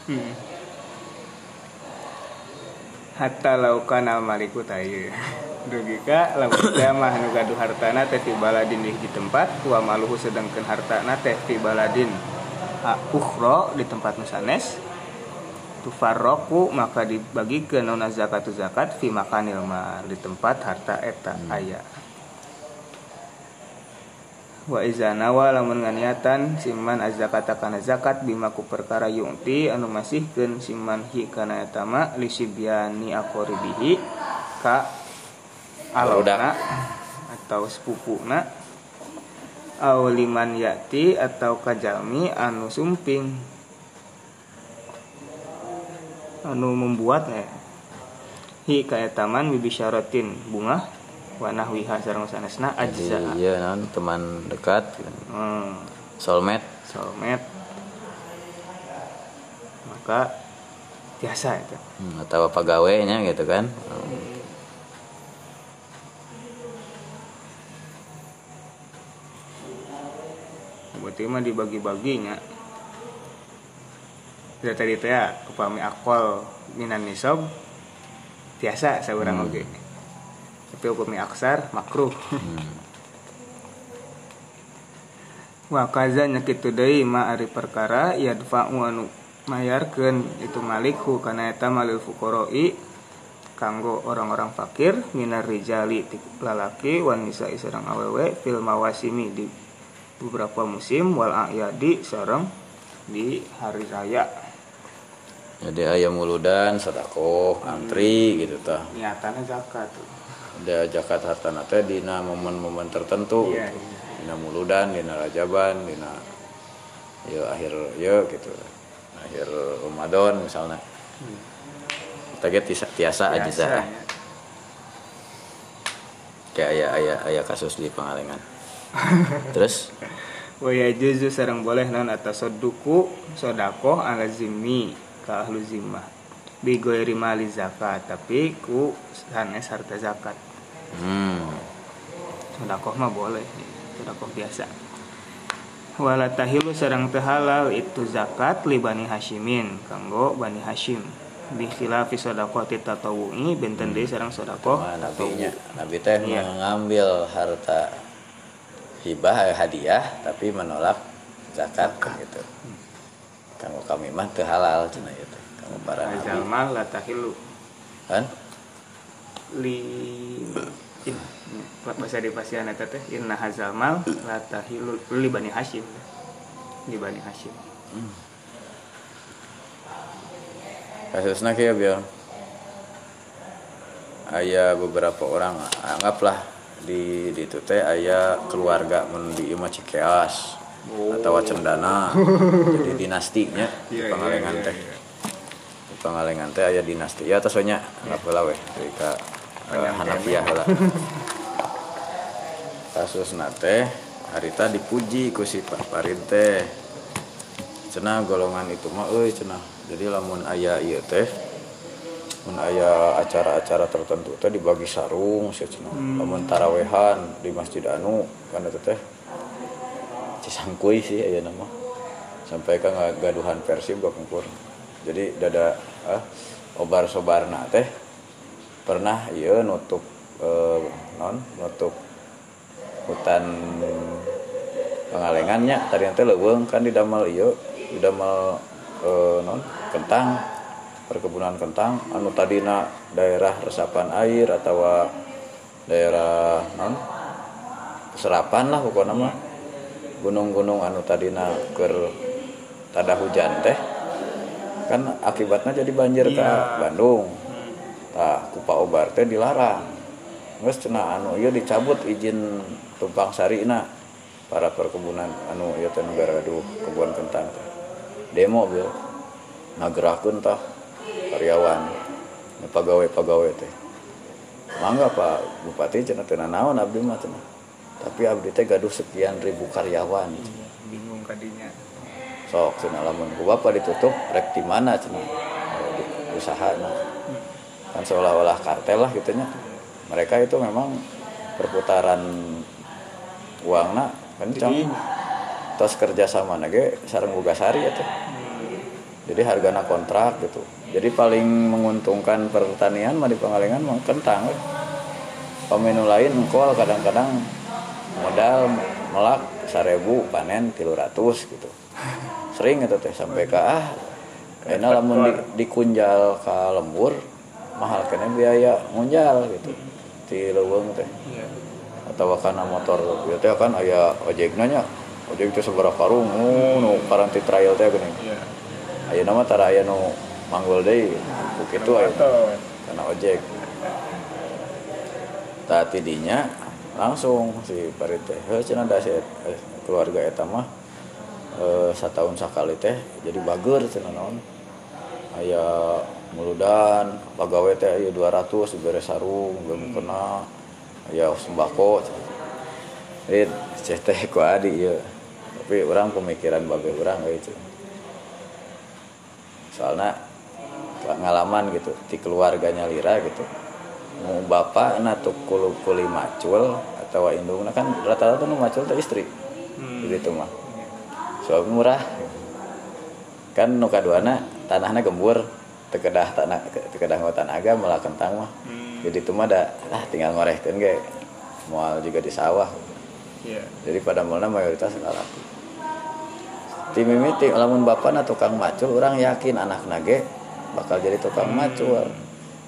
Speaker 1: Hmm. Hatta laukana maliku tayu. Dugi ka lamun teh mah nu gaduh hartana teh ti baladin di tempat wa maluhu sedangkeun hartana teh ti ukhra di tempat nu sanes tufarroku maka dibagikeun naon zakatu zakat fi makanil mal di tempat harta eta aya wa iza nawa lamun nganiatan siman azakata kana zakat bima ku perkara yungti anu masihkeun siman hi kana eta ma li sibyani aqoribihi ka alona atau sepupuna au liman yati atau kajalmi anu sumping. Anu membuat ya. Hi man bibisyaratin bunga wa nahwiha sareng sanesna ajza.
Speaker 2: Iya naon teman dekat.
Speaker 1: Hmm.
Speaker 2: soulmate.
Speaker 1: Soulmate. Maka biasa itu.
Speaker 2: Hmm, atau pegawainya gitu kan.
Speaker 1: Berarti mah dibagi-baginya dari tadi teh ya upami akol minan nisob biasa seorang
Speaker 2: Hmm.
Speaker 1: oge tapi upami aksar makruh
Speaker 2: Hmm.
Speaker 1: wa kaza nyakitu deui ma ari perkara yadfa'u anu mayarkeun itu malikhu kana eta malil fuqara'i kanggo orang-orang fakir minar rijali lalaki wan nisa'i sareng awewe fil mawasimi di beberapa musim wal a'yadi sareng di hari raya.
Speaker 2: Jadi ayam muludan sedekah antri gitu tah
Speaker 1: niatannya zakat tuh.
Speaker 2: Ada zakat hartana teh dina momen-momen tertentu.
Speaker 1: Iya,
Speaker 2: gitu.
Speaker 1: iya.
Speaker 2: dina muludan dina rajaban dina ya akhir ya gitu. Akhir Ramadan misalnya. Kita tiasa, tiasa aja
Speaker 1: ya.
Speaker 2: kayak ayah ayah ayah kasus di Pangalengan terus?
Speaker 1: Wa yajuzu sareng boleh non atas soduku sodako ala zimmi ka ahlu zimmah. Bi mali zakat tapi ku sanes harta zakat.
Speaker 2: Hmm.
Speaker 1: Sodakoh mah boleh sodakoh biasa. Wala tahilu sareng teu halal itu zakat li bani hasyimin kanggo bani hashim. Bi khilafi sodaqati tatawu'i benten deui sareng sodakoh
Speaker 2: Nah, nabinya.
Speaker 1: tatawu.
Speaker 2: nabi teh
Speaker 1: Iya.
Speaker 2: mengambil harta hibah eh, hadiah tapi menolak zakat gitu. Kamu kami mah teu halal cenah itu kamu para nabi.
Speaker 1: mal la tahilu
Speaker 2: kan?
Speaker 1: Li bahasa di pasian eta teh inna hazal mal la tahilu li bani hashim. Li bani hashim.
Speaker 2: Kasusnya kayak biar ayah beberapa orang anggaplah di di itu teh ayah keluarga mun di imah Cikeas atau cendana jadi dinastinya di
Speaker 1: Iya,
Speaker 2: Pangalengan
Speaker 1: iya, iya,
Speaker 2: teh. di Pangalengan teh ayah dinasti. Ya atas nya nggak pula weh dari ka eh, Hanafiyah lah. Kasus nate harita dipuji ku si Pak Parin teh. Cenah golongan itu mah euy cenah. Jadi lamun aya ieu teh mun aya acara-acara tertentu teh dibagi sarung cenah. Lamun tarawehan di Masjid Anu kan eta teh cisangkuy sih aya nama. Sampai ka gaduhan Persib gakungkur jadi dada ah, obar-sobarna teh pernah ieu nutup eh, non nutup hutan pengalengannya. Tadi nanti leuweung kan di damal ieu di damal eh, non kentang perkebunan kentang anu tadina daerah resapan air atau daerah non serapan lah pokoknya mah. Gunung-gunung anu tadina ker tada hujan teh kan akibatnya jadi banjir ke
Speaker 1: Iya.
Speaker 2: Bandung. Tah kupa obar teh dilarang. Nges cenah anu ieu dicabut izin tumpang sarina para perkebunan anu ieu teh negara kebun kentang teh. Demo bil. Ngagerakeun tah karyawan nu pagawe-pagawe teh. Mangga Pak Bupati cenah teu naon abdi mah cenah. Tapi abdi teh gaduh sekian ribu karyawan.
Speaker 1: bingung kadinya
Speaker 2: Sok cenah lamun ku Bapak ditutup rek di mana cenah. Eh, di usahana. Kan seolah-olah kartel lah gitu nya. Mereka itu memang perputaran uangna kencang.
Speaker 1: Jadi-
Speaker 2: Tos kerja sama nage sareng boga sari eta. Jadi hargana kontrak gitu. Jadi paling menguntungkan pertanian mah di Pangalengan mah kentang. we. Pamenu lain engkol kadang-kadang modal melak sarebu panen tilu ratus gitu. Sering itu teh sampai ke ah Enak lamun di, dikunjal ke lembur mahal kena biaya ngunjal gitu di leuweung teh
Speaker 1: iya
Speaker 2: atau karena motor ya teh kan aya ojek nanya ojek teh seberapa karung oh, nu karanti trial teh geuning
Speaker 1: iya
Speaker 2: aya nama tara aya nu manggul kitu aya
Speaker 1: Betul.
Speaker 2: karena ojek. Tak tidinya langsung si parit teh heuh cenah da si et- eh, keluarga eta mah eh, satahun sakali teh jadi bager cenah naon. Aya muludan pagawe teh aya 200 dibere sarung belum kena aya sembako. Eh ceh teh ku adi ieu tapi orang pemikiran babe orang kayak itu soalnya pengalaman gitu di keluarganya Lira gitu. Mau bapak na tuh kulu kuli macul atau indungna kan rata-rata nu macul teh istri.
Speaker 1: Hmm.
Speaker 2: gitu mah suami murah. Kan nu kaduana tanahnya gembur tekedah tanah tekedah ngau tanaga malah kentang mah.
Speaker 1: Hmm.
Speaker 2: jadi itu mah ada ah tinggal ngorehkeun ge moal juga di sawah.
Speaker 1: Iya.
Speaker 2: jadi pada mulanya mayoritas lalaku di mimiti lamun bapak na tukang macul orang yakin anak nage bakal jadi tukang macul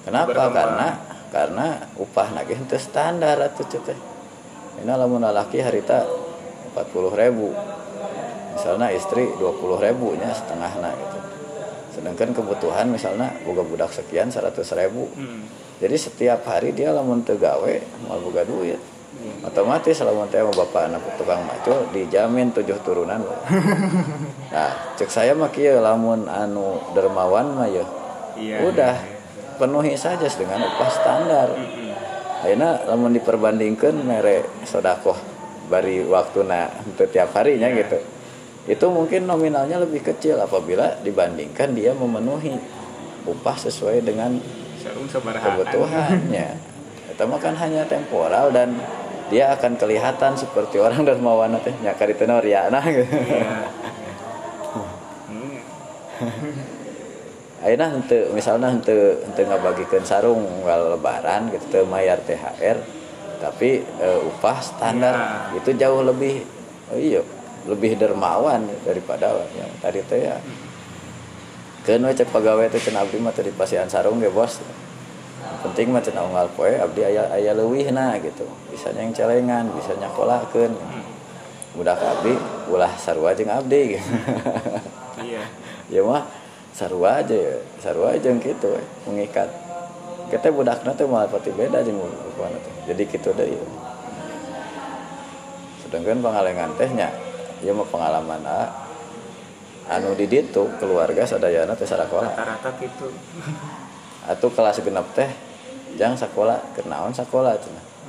Speaker 2: kenapa?
Speaker 1: Berkembang.
Speaker 2: karena karena upah nage itu standar atau cek teh. ini lamun lalaki harita 40 ribu. Misalnya istri 20 ribu nya setengah na gitu. Sedangkan kebutuhan misalnya boga budak sekian 100 ribu.
Speaker 1: Hmm.
Speaker 2: jadi setiap hari dia lamun teu gawe mau boga duit otomatis lamun teh mau bapak anak tukang macul dijamin tujuh turunan. Nah cek saya mah kieu lamun anu dermawan mah ya.
Speaker 1: Iya.
Speaker 2: udah penuhi saja dengan upah standar. Ayeuna lamun diperbandingkan mere sodakoh bari waktuna untuk tiap harinya gitu. Itu mungkin nominalnya lebih kecil apabila dibandingkan dia memenuhi upah sesuai dengan kebutuhannya. itu kan hanya temporal dan dia akan kelihatan seperti orang dermawan teh nya karituna riana gitu. Ayeuna henteu misalnya henteu henteu ngabagikeun sarung unggal lebaran gitu teu mayar THR tapi eh, upah standar. Itu jauh lebih oh iya lebih dermawan daripada yang tadi teh ya. Keun cek pagawe teh cenah abdi mah teu dipasihan sarung ge bos penting mah cenah unggal poe abdi aya aya leuwihna gitu bisa yang celengan bisa nyakolakeun budak abdi ulah sarua jeung abdi gitu.
Speaker 1: Iya.
Speaker 2: ya mah sarua aja ya sarua aja gitu we, mengikat kita budakna tuh malah pati beda jeung rupana teh jadi gitu deh ya. sedangkan pengalengan tehnya ya mah pengalaman ah, anu di ditu keluarga sadayana teh sarakola
Speaker 1: Rata-rata gitu.
Speaker 2: atuh kelas genep teh jang sakola kenaon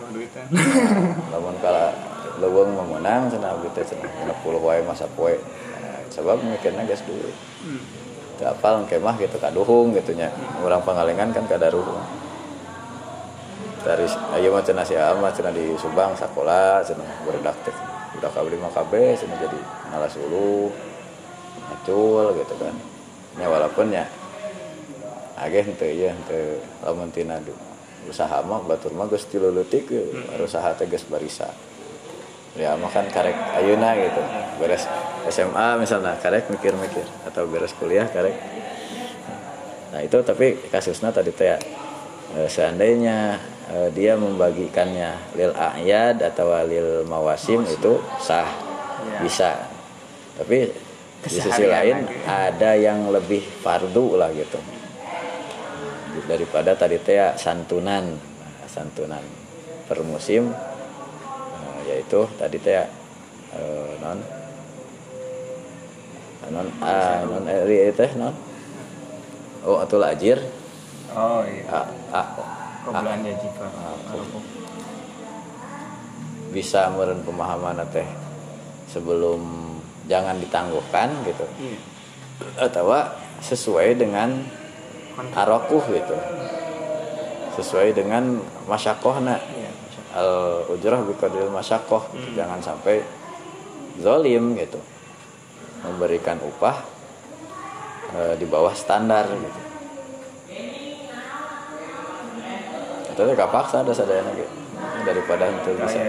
Speaker 1: Mau duitan.
Speaker 2: lamun kala leuweung memenang cenah abdi teh cenah 60 wae masa poe. Nah, sebab mikirna geus duit.
Speaker 1: Hmm.
Speaker 2: Teu apal kemah gitu kaduhung gitu nya. Orang pangalengan kan kadaruhung. Dari ayo mah cenah si Ama cenah di Subang sakola cenah budak teh. Budak abdi mah kabeh cenah jadi ngalas ulu ngacul gitu kan. Nya walaupun ya ageh henteu ieu henteu lamun tina du- usaha mah batur mah geus tileutik usaha teh geus barisa. Ya mah kan karek ayeuna gitu. Beres SMA misalnya karek mikir-mikir. Atau beres kuliah karek. Nah itu tapi kasusnya tadi teh ya, eh, seandainya eh, dia membagikannya lil ayad atau lil mawasim itu sah
Speaker 1: Iya.
Speaker 2: bisa. Tapi di sisi lain
Speaker 1: lagi.
Speaker 2: ada yang lebih fardu lah gitu daripada tadi teh ya, santunan. Nah, santunan per musim eh, yaitu tadi teh ya, eh, non. Non ah non eri teh non. Oh atul ajir.
Speaker 1: Oh iya.
Speaker 2: ah, ah,
Speaker 1: Kau bulan ya Jipa.
Speaker 2: Ah, bisa meren pemahaman teh sebelum jangan ditangguhkan gitu.
Speaker 1: Iya.
Speaker 2: atau sesuai dengan Arokuh gitu. Sesuai dengan masyakohna
Speaker 1: Iya.
Speaker 2: al ujrah biqadril masyakoh.
Speaker 1: Hmm.
Speaker 2: jangan sampai zolim gitu. Memberikan upah eh, di bawah standar gitu. Itu teh kapaksa ada sadayana gitu. Daripada itu bisa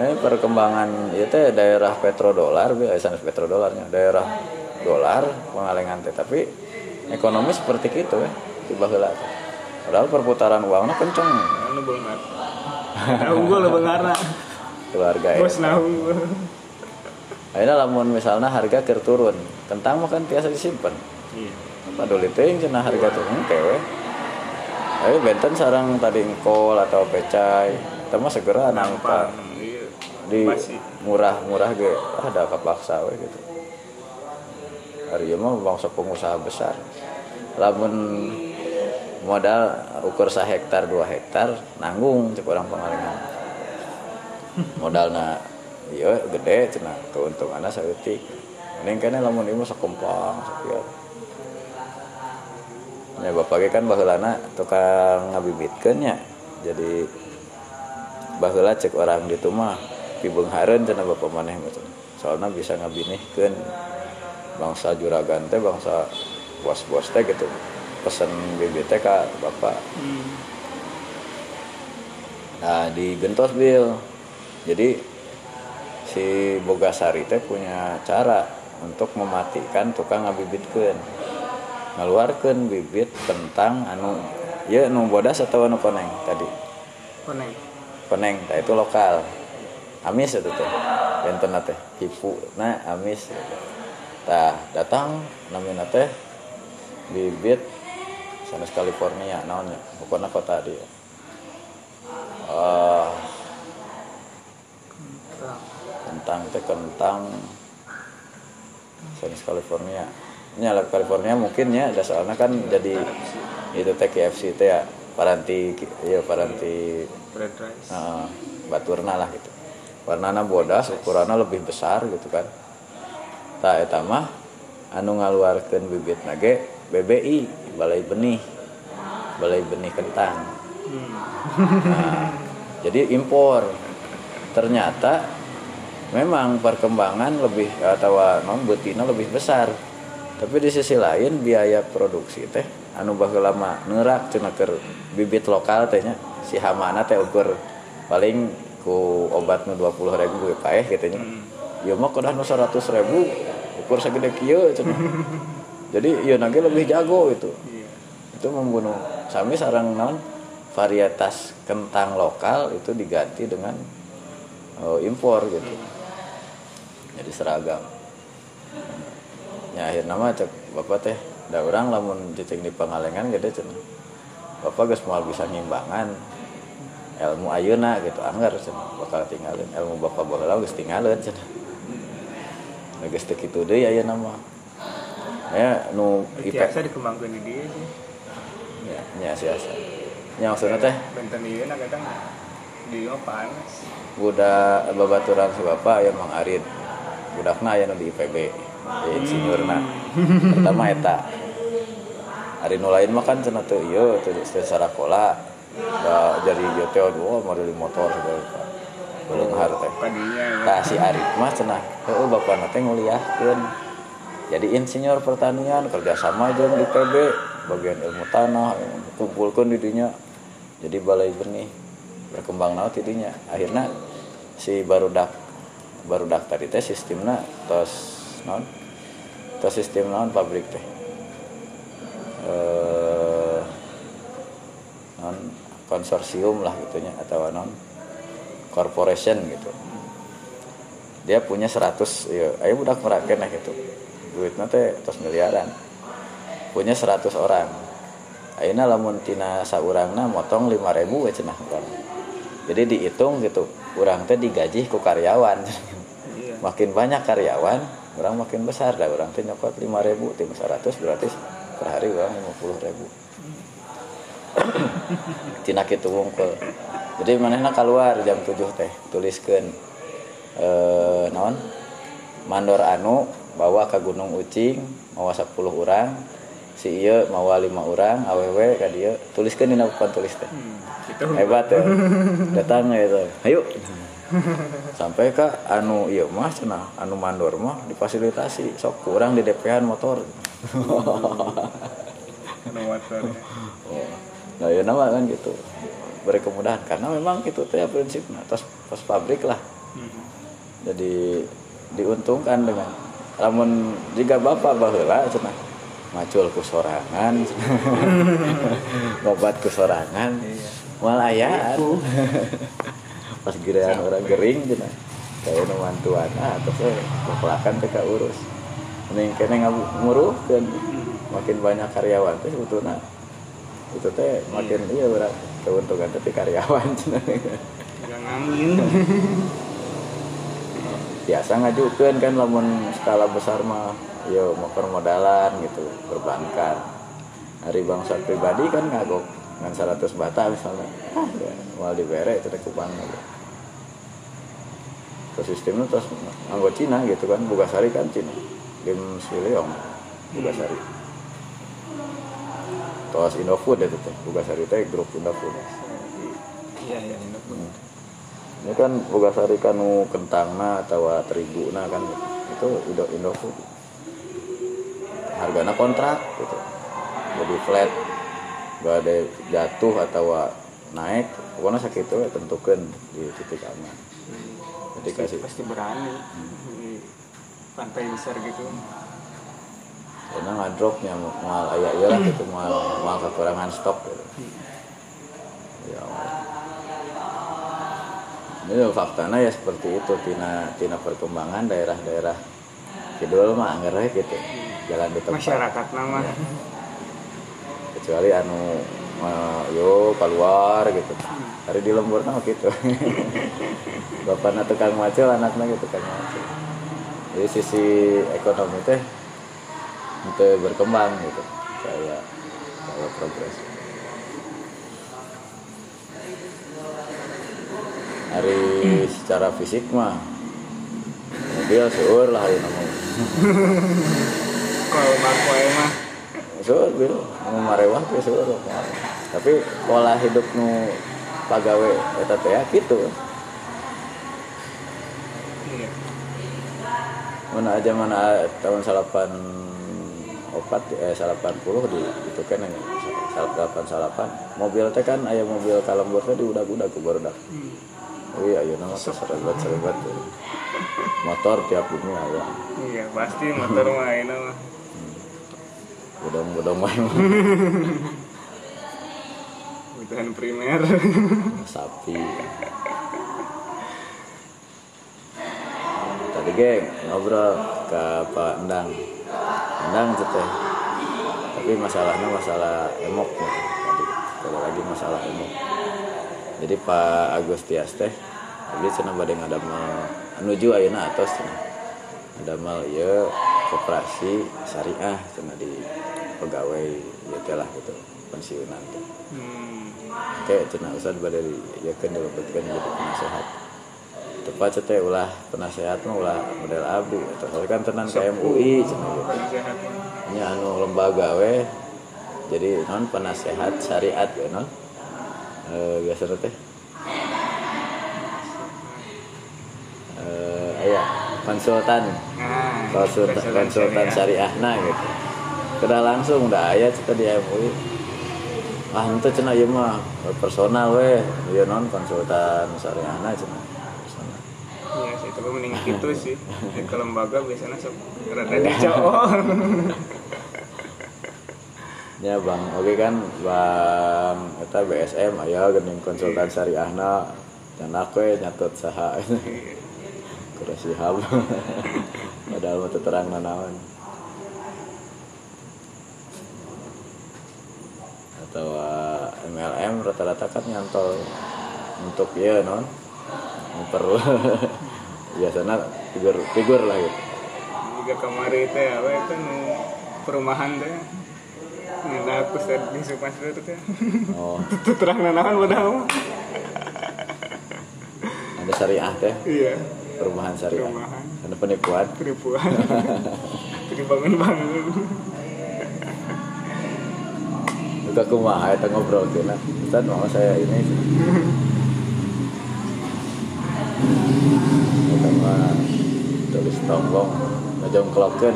Speaker 2: Ini perkembangan itu daerah petrodolar, biasa petrodolarnya daerah dolar pengalengan teh tapi ekonomi seperti itu ya di baheula. Padahal perputaran uangnya kenceng
Speaker 1: Anu beungar. Tahu gua lo beungarna.
Speaker 2: keluarga ya.
Speaker 1: Bos nahu.
Speaker 2: Akhirnya lamun misalnya harga keur turun, kentang mah kan biasa disimpan.
Speaker 1: Iya.
Speaker 2: Apa dulu teh cenah harga turun kewe. Ayo benten sarang tadi engkol atau pecai, kita mah segera.
Speaker 1: Iya.
Speaker 2: Di murah-murah ge ah, ada kapaksa we gitu. Hari mah bangsa pengusaha besar. Lamun modal ukur sa hektar dua hektar nanggung cek orang pengalengan modalna iya gede cenah keuntunganna saeutik. Mending kene lamun ieu mah sakumpang sakieu. Ya bapak ge kan baheulana tukang ngabibitkeun nya. Jadi baheula cek orang di mah pibeungharen cenah bapak maneh mah cenah. soalnya bisa ngabinihkeun bangsa juragan teh bangsa bos-bos teh gitu pesen BBT ka bapak
Speaker 1: Hmm.
Speaker 2: Nah di Gentos Bil Jadi si Bogasari teh punya cara untuk mematikan tukang ngabibitkeun ngeluarkan bibit tentang anu ya nu bodas atau anu koneng tadi
Speaker 1: Koneng.
Speaker 2: koneng tah itu lokal amis itu teh benten teh hipu nah amis. Tah datang namanya teh bibit sanes California naonnya? Pokoknya kota dia. Eh, kentang teh kentang sanes California. Nyala California mungkin ya ada soalnya kan jadi itu teh KFC teh ya paranti ya paranti
Speaker 1: Fried rice.
Speaker 2: Heeh, baturna lah gitu warnana bodas ukurannya lebih besar gitu kan. Tak eta mah anu ngaluarkeun bibit nage BBI balai benih. Balai benih kentang.
Speaker 1: Hmm.
Speaker 2: Nah, jadi impor. Ternyata memang perkembangan lebih atau non betina lebih besar. Tapi di sisi lain biaya produksi teh anu baheula mah neurak cenah bibit lokal tehnya. Si hamana teh ukur paling ku obat nu 20 ribu paeh gitu nya ieu mah kudah nu 100 ribu ukur sagede kieu cenah jadi ieu nage lebih jago itu
Speaker 1: Iya.
Speaker 2: itu membunuh. Sami sarang non varietas kentang lokal itu diganti dengan oh, impor gitu. Jadi seragam. Ya akhirnya mah cek bapak teh da orang lamun cicing di pengalengan gede cenah bapak geus moal bisa ngimbangan ilmu ayeuna gitu anggar cenah bakal tinggalin. Ilmu bapak baheula geus tinggalin cenah. Nah, geus teu kitu deui ayeuna mah ya nu
Speaker 1: Biasa dikembangkan di dia sih.
Speaker 2: ya nya siasa nya maksudna teh?
Speaker 1: Benten ieu na kadang di mah panas.
Speaker 2: budak babaturan si bapak ya mang Arid. Budakna aya nu di IPB ya insinyurna. Pertama eta. Hari nu lain mah kan cenah teu ieu teu sarakola da jadi ieu teh aduh model motor segala beuleur teh
Speaker 1: Padinya ya.
Speaker 2: tah si Arif mah cenah. Heuh bapana teh nguliahkeun. Jadi insinyur pertanian kerjasama jeung IPB bagian ilmu tanah kumpulkeun di dinya. Jadi balai benih berkembang naon di dinya. Akhirnya si barudak barudak tadi teh sistemna tos non tos sistem naon pabrik teh. Eh non konsorsium lah gitunya atau non corporation gitu. Dia punya 100 ya ayo budak meraken lah gitu. Duitnya teh tos miliaran. Punya 100 orang. Ayeuna lamun tina saurangna motong 5000 we cenah urang jadi dihitung gitu urang teh digaji ku karyawan.
Speaker 1: Iya.
Speaker 2: makin banyak karyawan orang makin besar dah orang teh nyokot 5000 tim 100 berarti per hari orang 50000 tina kitu wungkul jadi manehna keluar jam 7 teh tuliskeun eh naon? Mandor anu bawa ke Gunung Ucing mawa 10 orang si ieu mawa 5 orang awewe ka dieu tuliskeun dina papan tulis teh.
Speaker 1: Hmm. Itu
Speaker 2: hebat ya datang ya itu ayo sampai ke anu iya mah cenah anu mandor mah difasilitasi. Sok kurang di DP-an motor.
Speaker 1: Anu motornya.
Speaker 2: Nah ya nama kan gitu. Beri kemudahan karena memang itu teh prinsipnya tos tos pabrik lah.
Speaker 1: Hmm.
Speaker 2: jadi diuntungkan dengan namun jika bapak baheula cenah macul ku sorangan obat ku sorangan pas giliran orang gering cenah. Kayak nu mantuan ah terus kepelakan teh urus mending kene ngamuruhkeun makin banyak karyawan teh sebetulnya itu teh makin iya. berat keuntungan ti karyawan.
Speaker 1: Ngamin.
Speaker 2: biasa ngajukan kan lamun skala besar mah yo mau permodalan gitu perbankan. Hari bangsa pribadi kan ngagok dengan 100 bata misalnya. Ah ya mau dibere itu teh kupang gitu. terus sistemnya terus anggo Cina gitu kan Bugasari kan Cina. Game Swiliong Bugasari terus Indofood itu teh Bugasari teh grup Indofood.
Speaker 1: Iya, iya, ini pun.
Speaker 2: ini kan boga sari kanu kentangna atau teriguna kan. Itu Indo Indofood. Harganya kontrak gitu. Jadi flat. Gak ada jatuh atau naik. Pokoknya sakit itu tentukan di titik aman. Jadi kasih
Speaker 1: pasti berani. Di pantai besar gitu
Speaker 2: karena ngadropnya mal ayah iya lah gitu mal mal kekurangan stok gitu. Ya ini faktanya ya seperti itu tina tina perkembangan daerah-daerah kidul mah ngereh gitu. Jalan di tempat.
Speaker 1: Masyarakat nama
Speaker 2: kecuali anu eh, yo keluar gitu. Hari di lembur mah gitu. Bapaknya tukang macul anaknya gitu tukang macul. Jadi sisi ekonomi teh itu berkembang gitu. Kayak kayak progres. Hari secara fisik mah mobil seur lah hari nama
Speaker 1: kalau bangku mah?
Speaker 2: Seur bil. Mau marewah ke seur. Tapi pola hidup nu pagawe eta teh ya gitu.
Speaker 1: Iya.
Speaker 2: Mana aja mana tahun salapan opat eh salapan puluh di itu kan yang salapan salapan. Mobil teh kan ayah mobil kalembur teh di udah udah ke barudak
Speaker 1: Hmm.
Speaker 2: iya iya nama serebat tuh. motor tiap bumi ayah
Speaker 1: iya pasti motor mah mah.
Speaker 2: Bodong bodong wae mah.
Speaker 1: kebutuhan primer.
Speaker 2: Sapi. Tadi geng ngobrol ke Pak Endang Endang tuh teh. Tapi masalahnya masalah emok nih. Tadi kalau lagi masalah emok. Jadi Pak Agustias teh jadi cenah bade ngadamel menuju ayeuna atos cenah. Ngadamel ieu koperasi syariah cenah di pegawai ya teh lah gitu pensiunan teh.
Speaker 1: Hmm.
Speaker 2: kayak cenah usah bade ya kan dilebetkeun jadi penasehat tepat teh ulah penasehat mah ulah model abdi atau soalnya kan tenan ke MUI gitu nya anu lembaga we jadi non penasehat syariat ya non? Eh biasa teh? Eh aya konsultan.
Speaker 1: Nah
Speaker 2: konsultan konsultan syariah. nah gitu. Sudah langsung udah aya cerita di MUI ah itu cenah ieu mah personal we ieu non konsultan syariah nah personal
Speaker 1: Iya sih, tapi mending gitu sih. Di ke lembaga biasanya sok rada dicowok.
Speaker 2: Ya bang, oke kan bang, kita BSM, ayo gening konsultan syariahna, dan aku ya nyatet saha, kurang sihab, padahal mau terang nanawan. Atau MLM rata-rata kan nyantol untuk ya non, perlu biasanya figur figur lah gitu.
Speaker 1: Juga kemari teh apa itu nu perumahan teh. Nah, aku sedih di Supas itu teh.
Speaker 2: Oh,
Speaker 1: Itu terang nanahan mah.
Speaker 2: ada syariah teh,
Speaker 1: Iya,
Speaker 2: perubahan syariah,
Speaker 1: Perumahan.
Speaker 2: ada penipuan.
Speaker 1: penipuan. Jadi bangun-bangun.
Speaker 2: Juga kumaha eta ngobrol kena. Ustaz mau saya ini. Mah tulis tombong ngejongklokeun.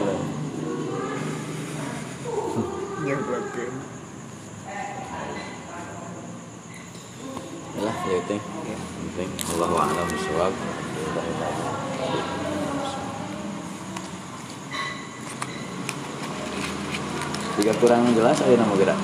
Speaker 1: Yang belakang.
Speaker 2: Lah ya teh. Penting Allahu a'lam bishawab. Jika kurang jelas ayo nama gerak.